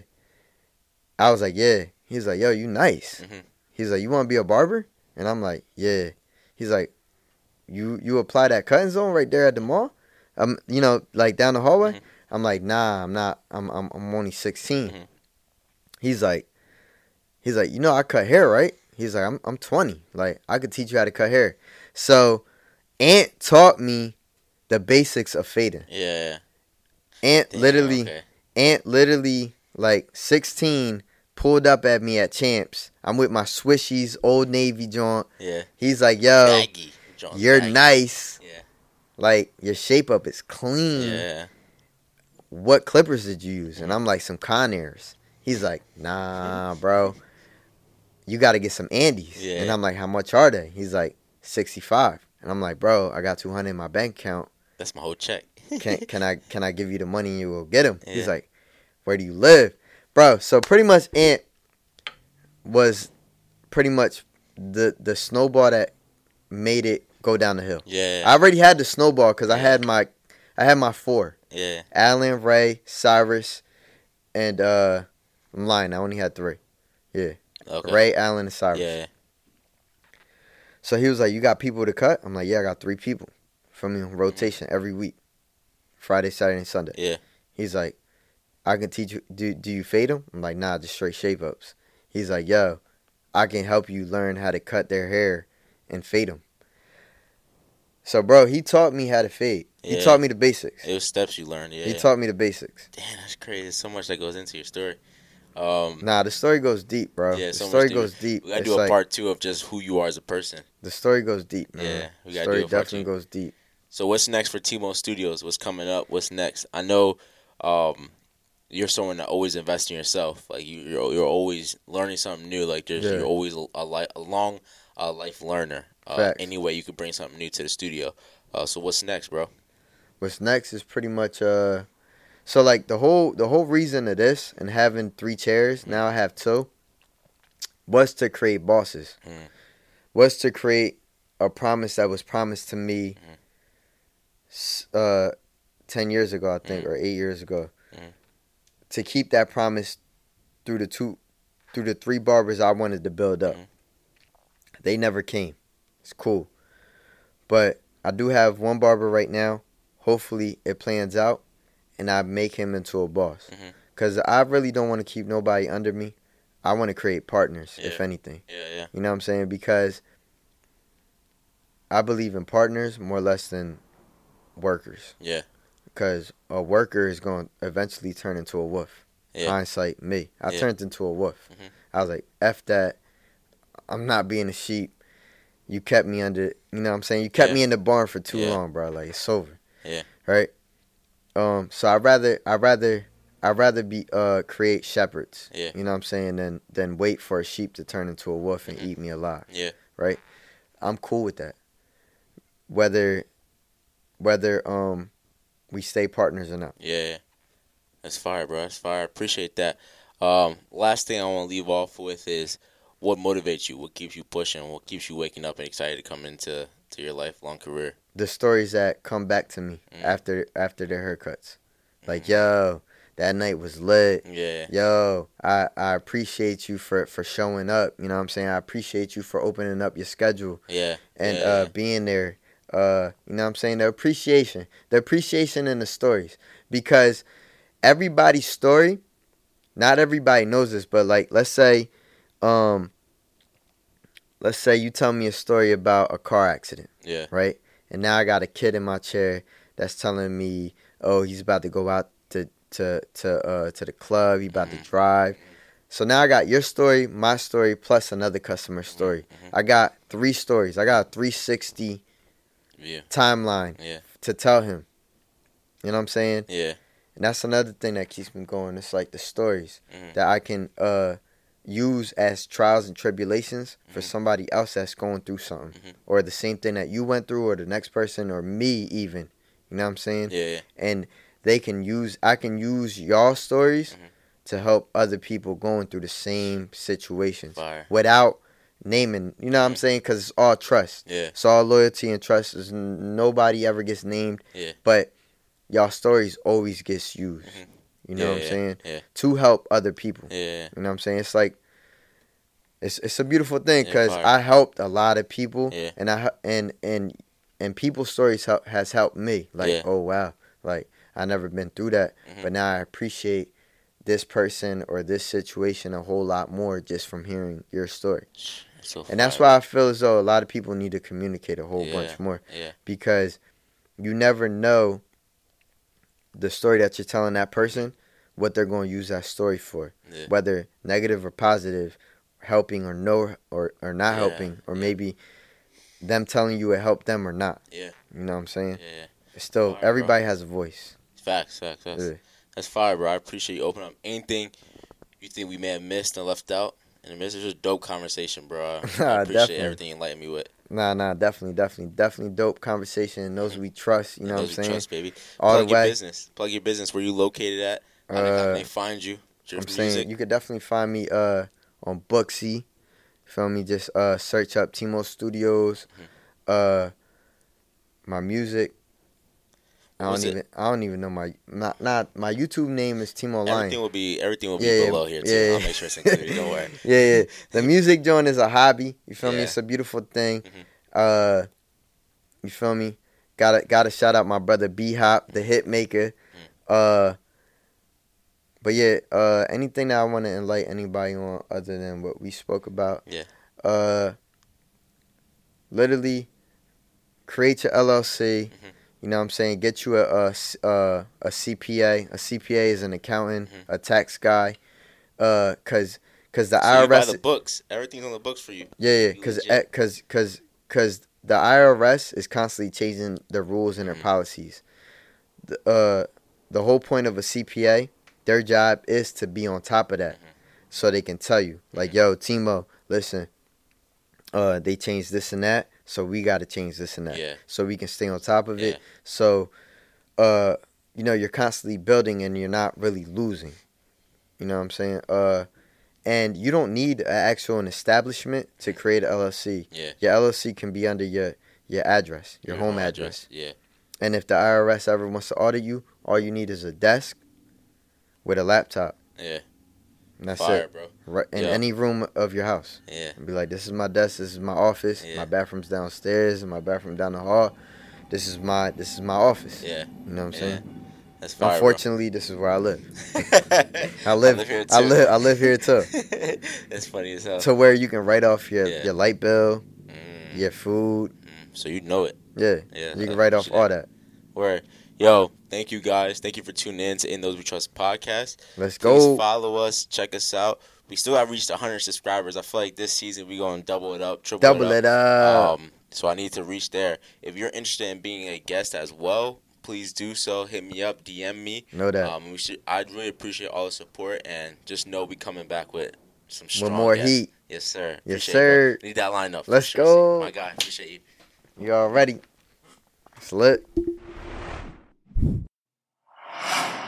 I was like, "Yeah." He was like, "Yo, you nice." Mhm. He's like, "You want to be a barber?" And I'm like, "Yeah." He's like, "You you apply that cutting zone right there at the mall?" Um, you know, like down the hallway. Mhm. I'm like, "Nah, I'm not. I'm I'm I'm only 16." Mhm. He's like, he's like, "You know, I cut hair, right?" He's like, "I'm I'm 20. Like, I could teach you how to cut hair." So, Ant taught me the basics of fading. Yeah. Ant Damn, literally okay. Ant literally like 16 pulled up at me at Champs. I'm with my Swishies, Old Navy joint. Yeah. He's like, "Yo. You're nice. Yeah. Like your shape up is clean. Yeah. What clippers did you use?" And I'm like, "Some Conairs." He's like, "Nah, bro. You got to get some Andis." Yeah. And I'm like, "How much are they?" He's like, "65." And I'm like, "Bro, I got 200 in my bank account. That's my whole check. Can can I can I give you the money and you will get them?" He's like, "Where do you live?" Bro, so pretty much Ant was pretty much the the snowball that made it go down the hill. Yeah. I already had the snowball because I had my I had my four. yeah. Alan, Ray, Cyrus, and uh I'm lying, I only had three. Okay. Ray, Allen, and Cyrus. Yeah. So he was like, You got people to cut? I'm like, Yeah, I got three people from me on mm-hmm. rotation every week. Friday, Saturday, and Sunday. Yeah. He's like, I can teach you do do you fade them? I'm like, nah, just straight shape ups. He's like, yo, I can help you learn how to cut their hair and fade them. So bro, he taught me how to fade. He taught me the basics. It was steps you learned. Yeah. He taught me the basics. Damn, that's crazy. There's so much that goes into your story. Um, Nah, the story goes deep, bro. Yeah, the story goes deep. we gotta It's do a like- part two of just who you are as a person. The story goes deep, man. Yeah, we the gotta story do a part definitely two. goes deep. So what's next for Timo Studios? What's coming up? What's next? I know um, you're someone that always invests in yourself. Like you, you're you're always learning something new. Like there's Yeah. you're always a, a, li- a long uh, life learner. Uh, any way you could bring something new to the studio. Uh, so what's next, bro? What's next is pretty much uh so like the whole the whole reason of this and having three chairs, now I have two, was to create bosses. Mm. Was to create a promise that was promised to me s uh ten years ago, I think, or eight years ago. Mhm. To keep that promise through the two through the three barbers I wanted to build up. Mhm. They never came. It's cool. But I do have one barber right now. Hopefully it plans out and I make him into a boss. Mhm. Cuz I really don't want to keep nobody under me. I want to create partners if anything. Yeah, yeah, You know what I'm saying? Because I believe in partners more or less than workers. yeah, Because a worker is going to eventually turn into a wolf. yeah. Hindsight, me. I Yeah. turned into a wolf. Mhm. I was like, F that. I'm not being a sheep. You kept me under, you know what I'm saying? You kept Yeah. me in the barn for too Yeah. long, bro. Like, it's over. Yeah. Right? Um, so I'd rather, I'd rather, I'd rather be, uh, create shepherds. Yeah. You know what I'm saying? Than, than wait for a sheep to turn into a wolf and Mhm. eat me alive. Yeah. Right? I'm cool with that. Whether, whether, um, we stay partners or not. Yeah, yeah. That's fire, bro. That's fire. Appreciate that. Um, last thing I want to leave off with is what motivates you, what keeps you pushing, what keeps you waking up and excited to come into to your lifelong career. the stories that come back to me Mm. after after their haircuts. Like, Mhm. yo, that night was lit. Yeah, Yo, I, I appreciate you for, for showing up. You know what I'm saying? I appreciate you for opening up your schedule yeah, and yeah, uh being there. Uh, you know what I'm saying? The appreciation. The appreciation in the stories. Because everybody's story, not everybody knows this, but like let's say um let's say you tell me a story about a car accident yeah, right? And now I got a kid in my chair that's telling me, "Oh, he's about to go out to to to uh to the club. He about Mhm. to drive." So now I got your story, my story, plus another customer story. mhm. I got three stories. I got a 360 Yeah. timeline Yeah. to tell him. You know what I'm saying? Yeah. And that's another thing that keeps me going. It's like the stories Mhm. that I can uh use as trials and tribulations for Mhm. somebody else that's going through something Mhm. or the same thing that you went through or the next person or me even. You know what I'm saying? Yeah. Yeah. And they can use I can use y'all stories Mhm. to help other people going through the same situations Fire. without naming, you know what I'm Mhm. saying? Cuz it's all trust. Yeah. It's all loyalty and trust. N- nobody ever gets named. Yeah. But y'all stories always gets used. You know yeah, what I'm saying? Yeah. To help other people. Yeah. You know what I'm saying? It's like it's it's a beautiful thing because. I helped a lot of people, Yeah. and I and and and people's stories help, has helped me. Like, oh wow, like I never been through that, Mhm. but now I appreciate this person or this situation a whole lot more just from hearing your story. So And that's why I feel as though a lot of people need to communicate a whole bunch more Yeah. because you never know the story that you're telling that person what they're going to use that story for Yeah. whether negative or positive helping or no or, or not Yeah, helping or yeah. maybe them telling you it helped them or not Yeah. you know what i'm saying Yeah. it's still Fire, bro. everybody has a voice Facts. Facts. That's, Yeah. that's fire, bro. I appreciate you opening up. Anything you think we may have missed and left out? And this was a dope conversation, bro. I, I ah, appreciate everything you enlightened me with. Nah nah definitely definitely definitely dope conversation and those we trust you know what i'm saying Trust, baby. all Plug the your way business. Plug your business. Where you located at? How, they, how Uh, they find you? Your i'm music. saying you could definitely find me uh on booksy feel me just uh search up timo studios Mm-hmm. uh my music I don't it? even I don't even know my not not my YouTube name is Timo Lion. Everything will be everything will be Yeah, yeah, below here too. yeah, I'll make sure it's included. Don't worry. yeah, yeah. The music joint is a hobby. You feel me? It's a beautiful thing. Mhm. Uh, you feel me? Gotta gotta shout out my brother B Hop, the hit maker. Mm. Uh, but yeah, uh, anything that I want to enlighten anybody on other than what we spoke about. Yeah. Uh, literally, create your LLC. Mhm. You know what I'm saying? Get you a a, uh, a CPA. A CPA is an accountant, Mhm. a tax guy. Uh, cause cause the So you buy IRS. the books. Everything's on the books for you. Yeah, yeah, because legit. because because because the IRS is constantly changing their rules and their Mhm. policies. The uh the whole point of a CPA, their job is to be on top of that, Mhm. so they can tell you like. "Yo, Timo, listen, uh, they changed this and that, so we got to change this and that, Yeah. so we can stay on top of Yeah. it." So, uh, you know, you're constantly building and you're not really losing. You know what I'm saying? Uh, and you don't need an actual an establishment to create an LLC. Yeah. Your LLC can be under your your address, your, home address. Yeah. And if the IRS ever wants to audit you, all you need is a desk with a laptop. Yeah. That's Fire, it. bro. Right in any room of your house. Yeah. And be like, this is my desk, this is my office, Yeah. my bathroom's downstairs, and my bathroom down the hall. This is my this is my office. Yeah. You know what I'm Yeah. saying? That's fire. Unfortunately, this is where I live. bro. I live, here I too. live I live here too. That's funny as hell. to where you can write off your, Yeah. your light bill, Mm, your food. mm. So you know it. Yeah. Yeah. You can write off appreciate all that. Where, yo, thank you guys. Thank you for tuning in to In Those We Trust podcast. Let's Please go. follow us. Check us out. We still have reached 100 subscribers. I feel like this season we're going to double it up, triple Double it it up. up. Um, so I need to reach there. If you're interested in being a guest as well, please do so. Hit me up, DM me. know that. Um, we should. I'd really appreciate all the support and just know we coming back with some With more guests. heat. Yes, sir. Yes, Appreciate it, sir. Need that lineup. Let's sure. go. my guy. Appreciate you. You already. It's lit you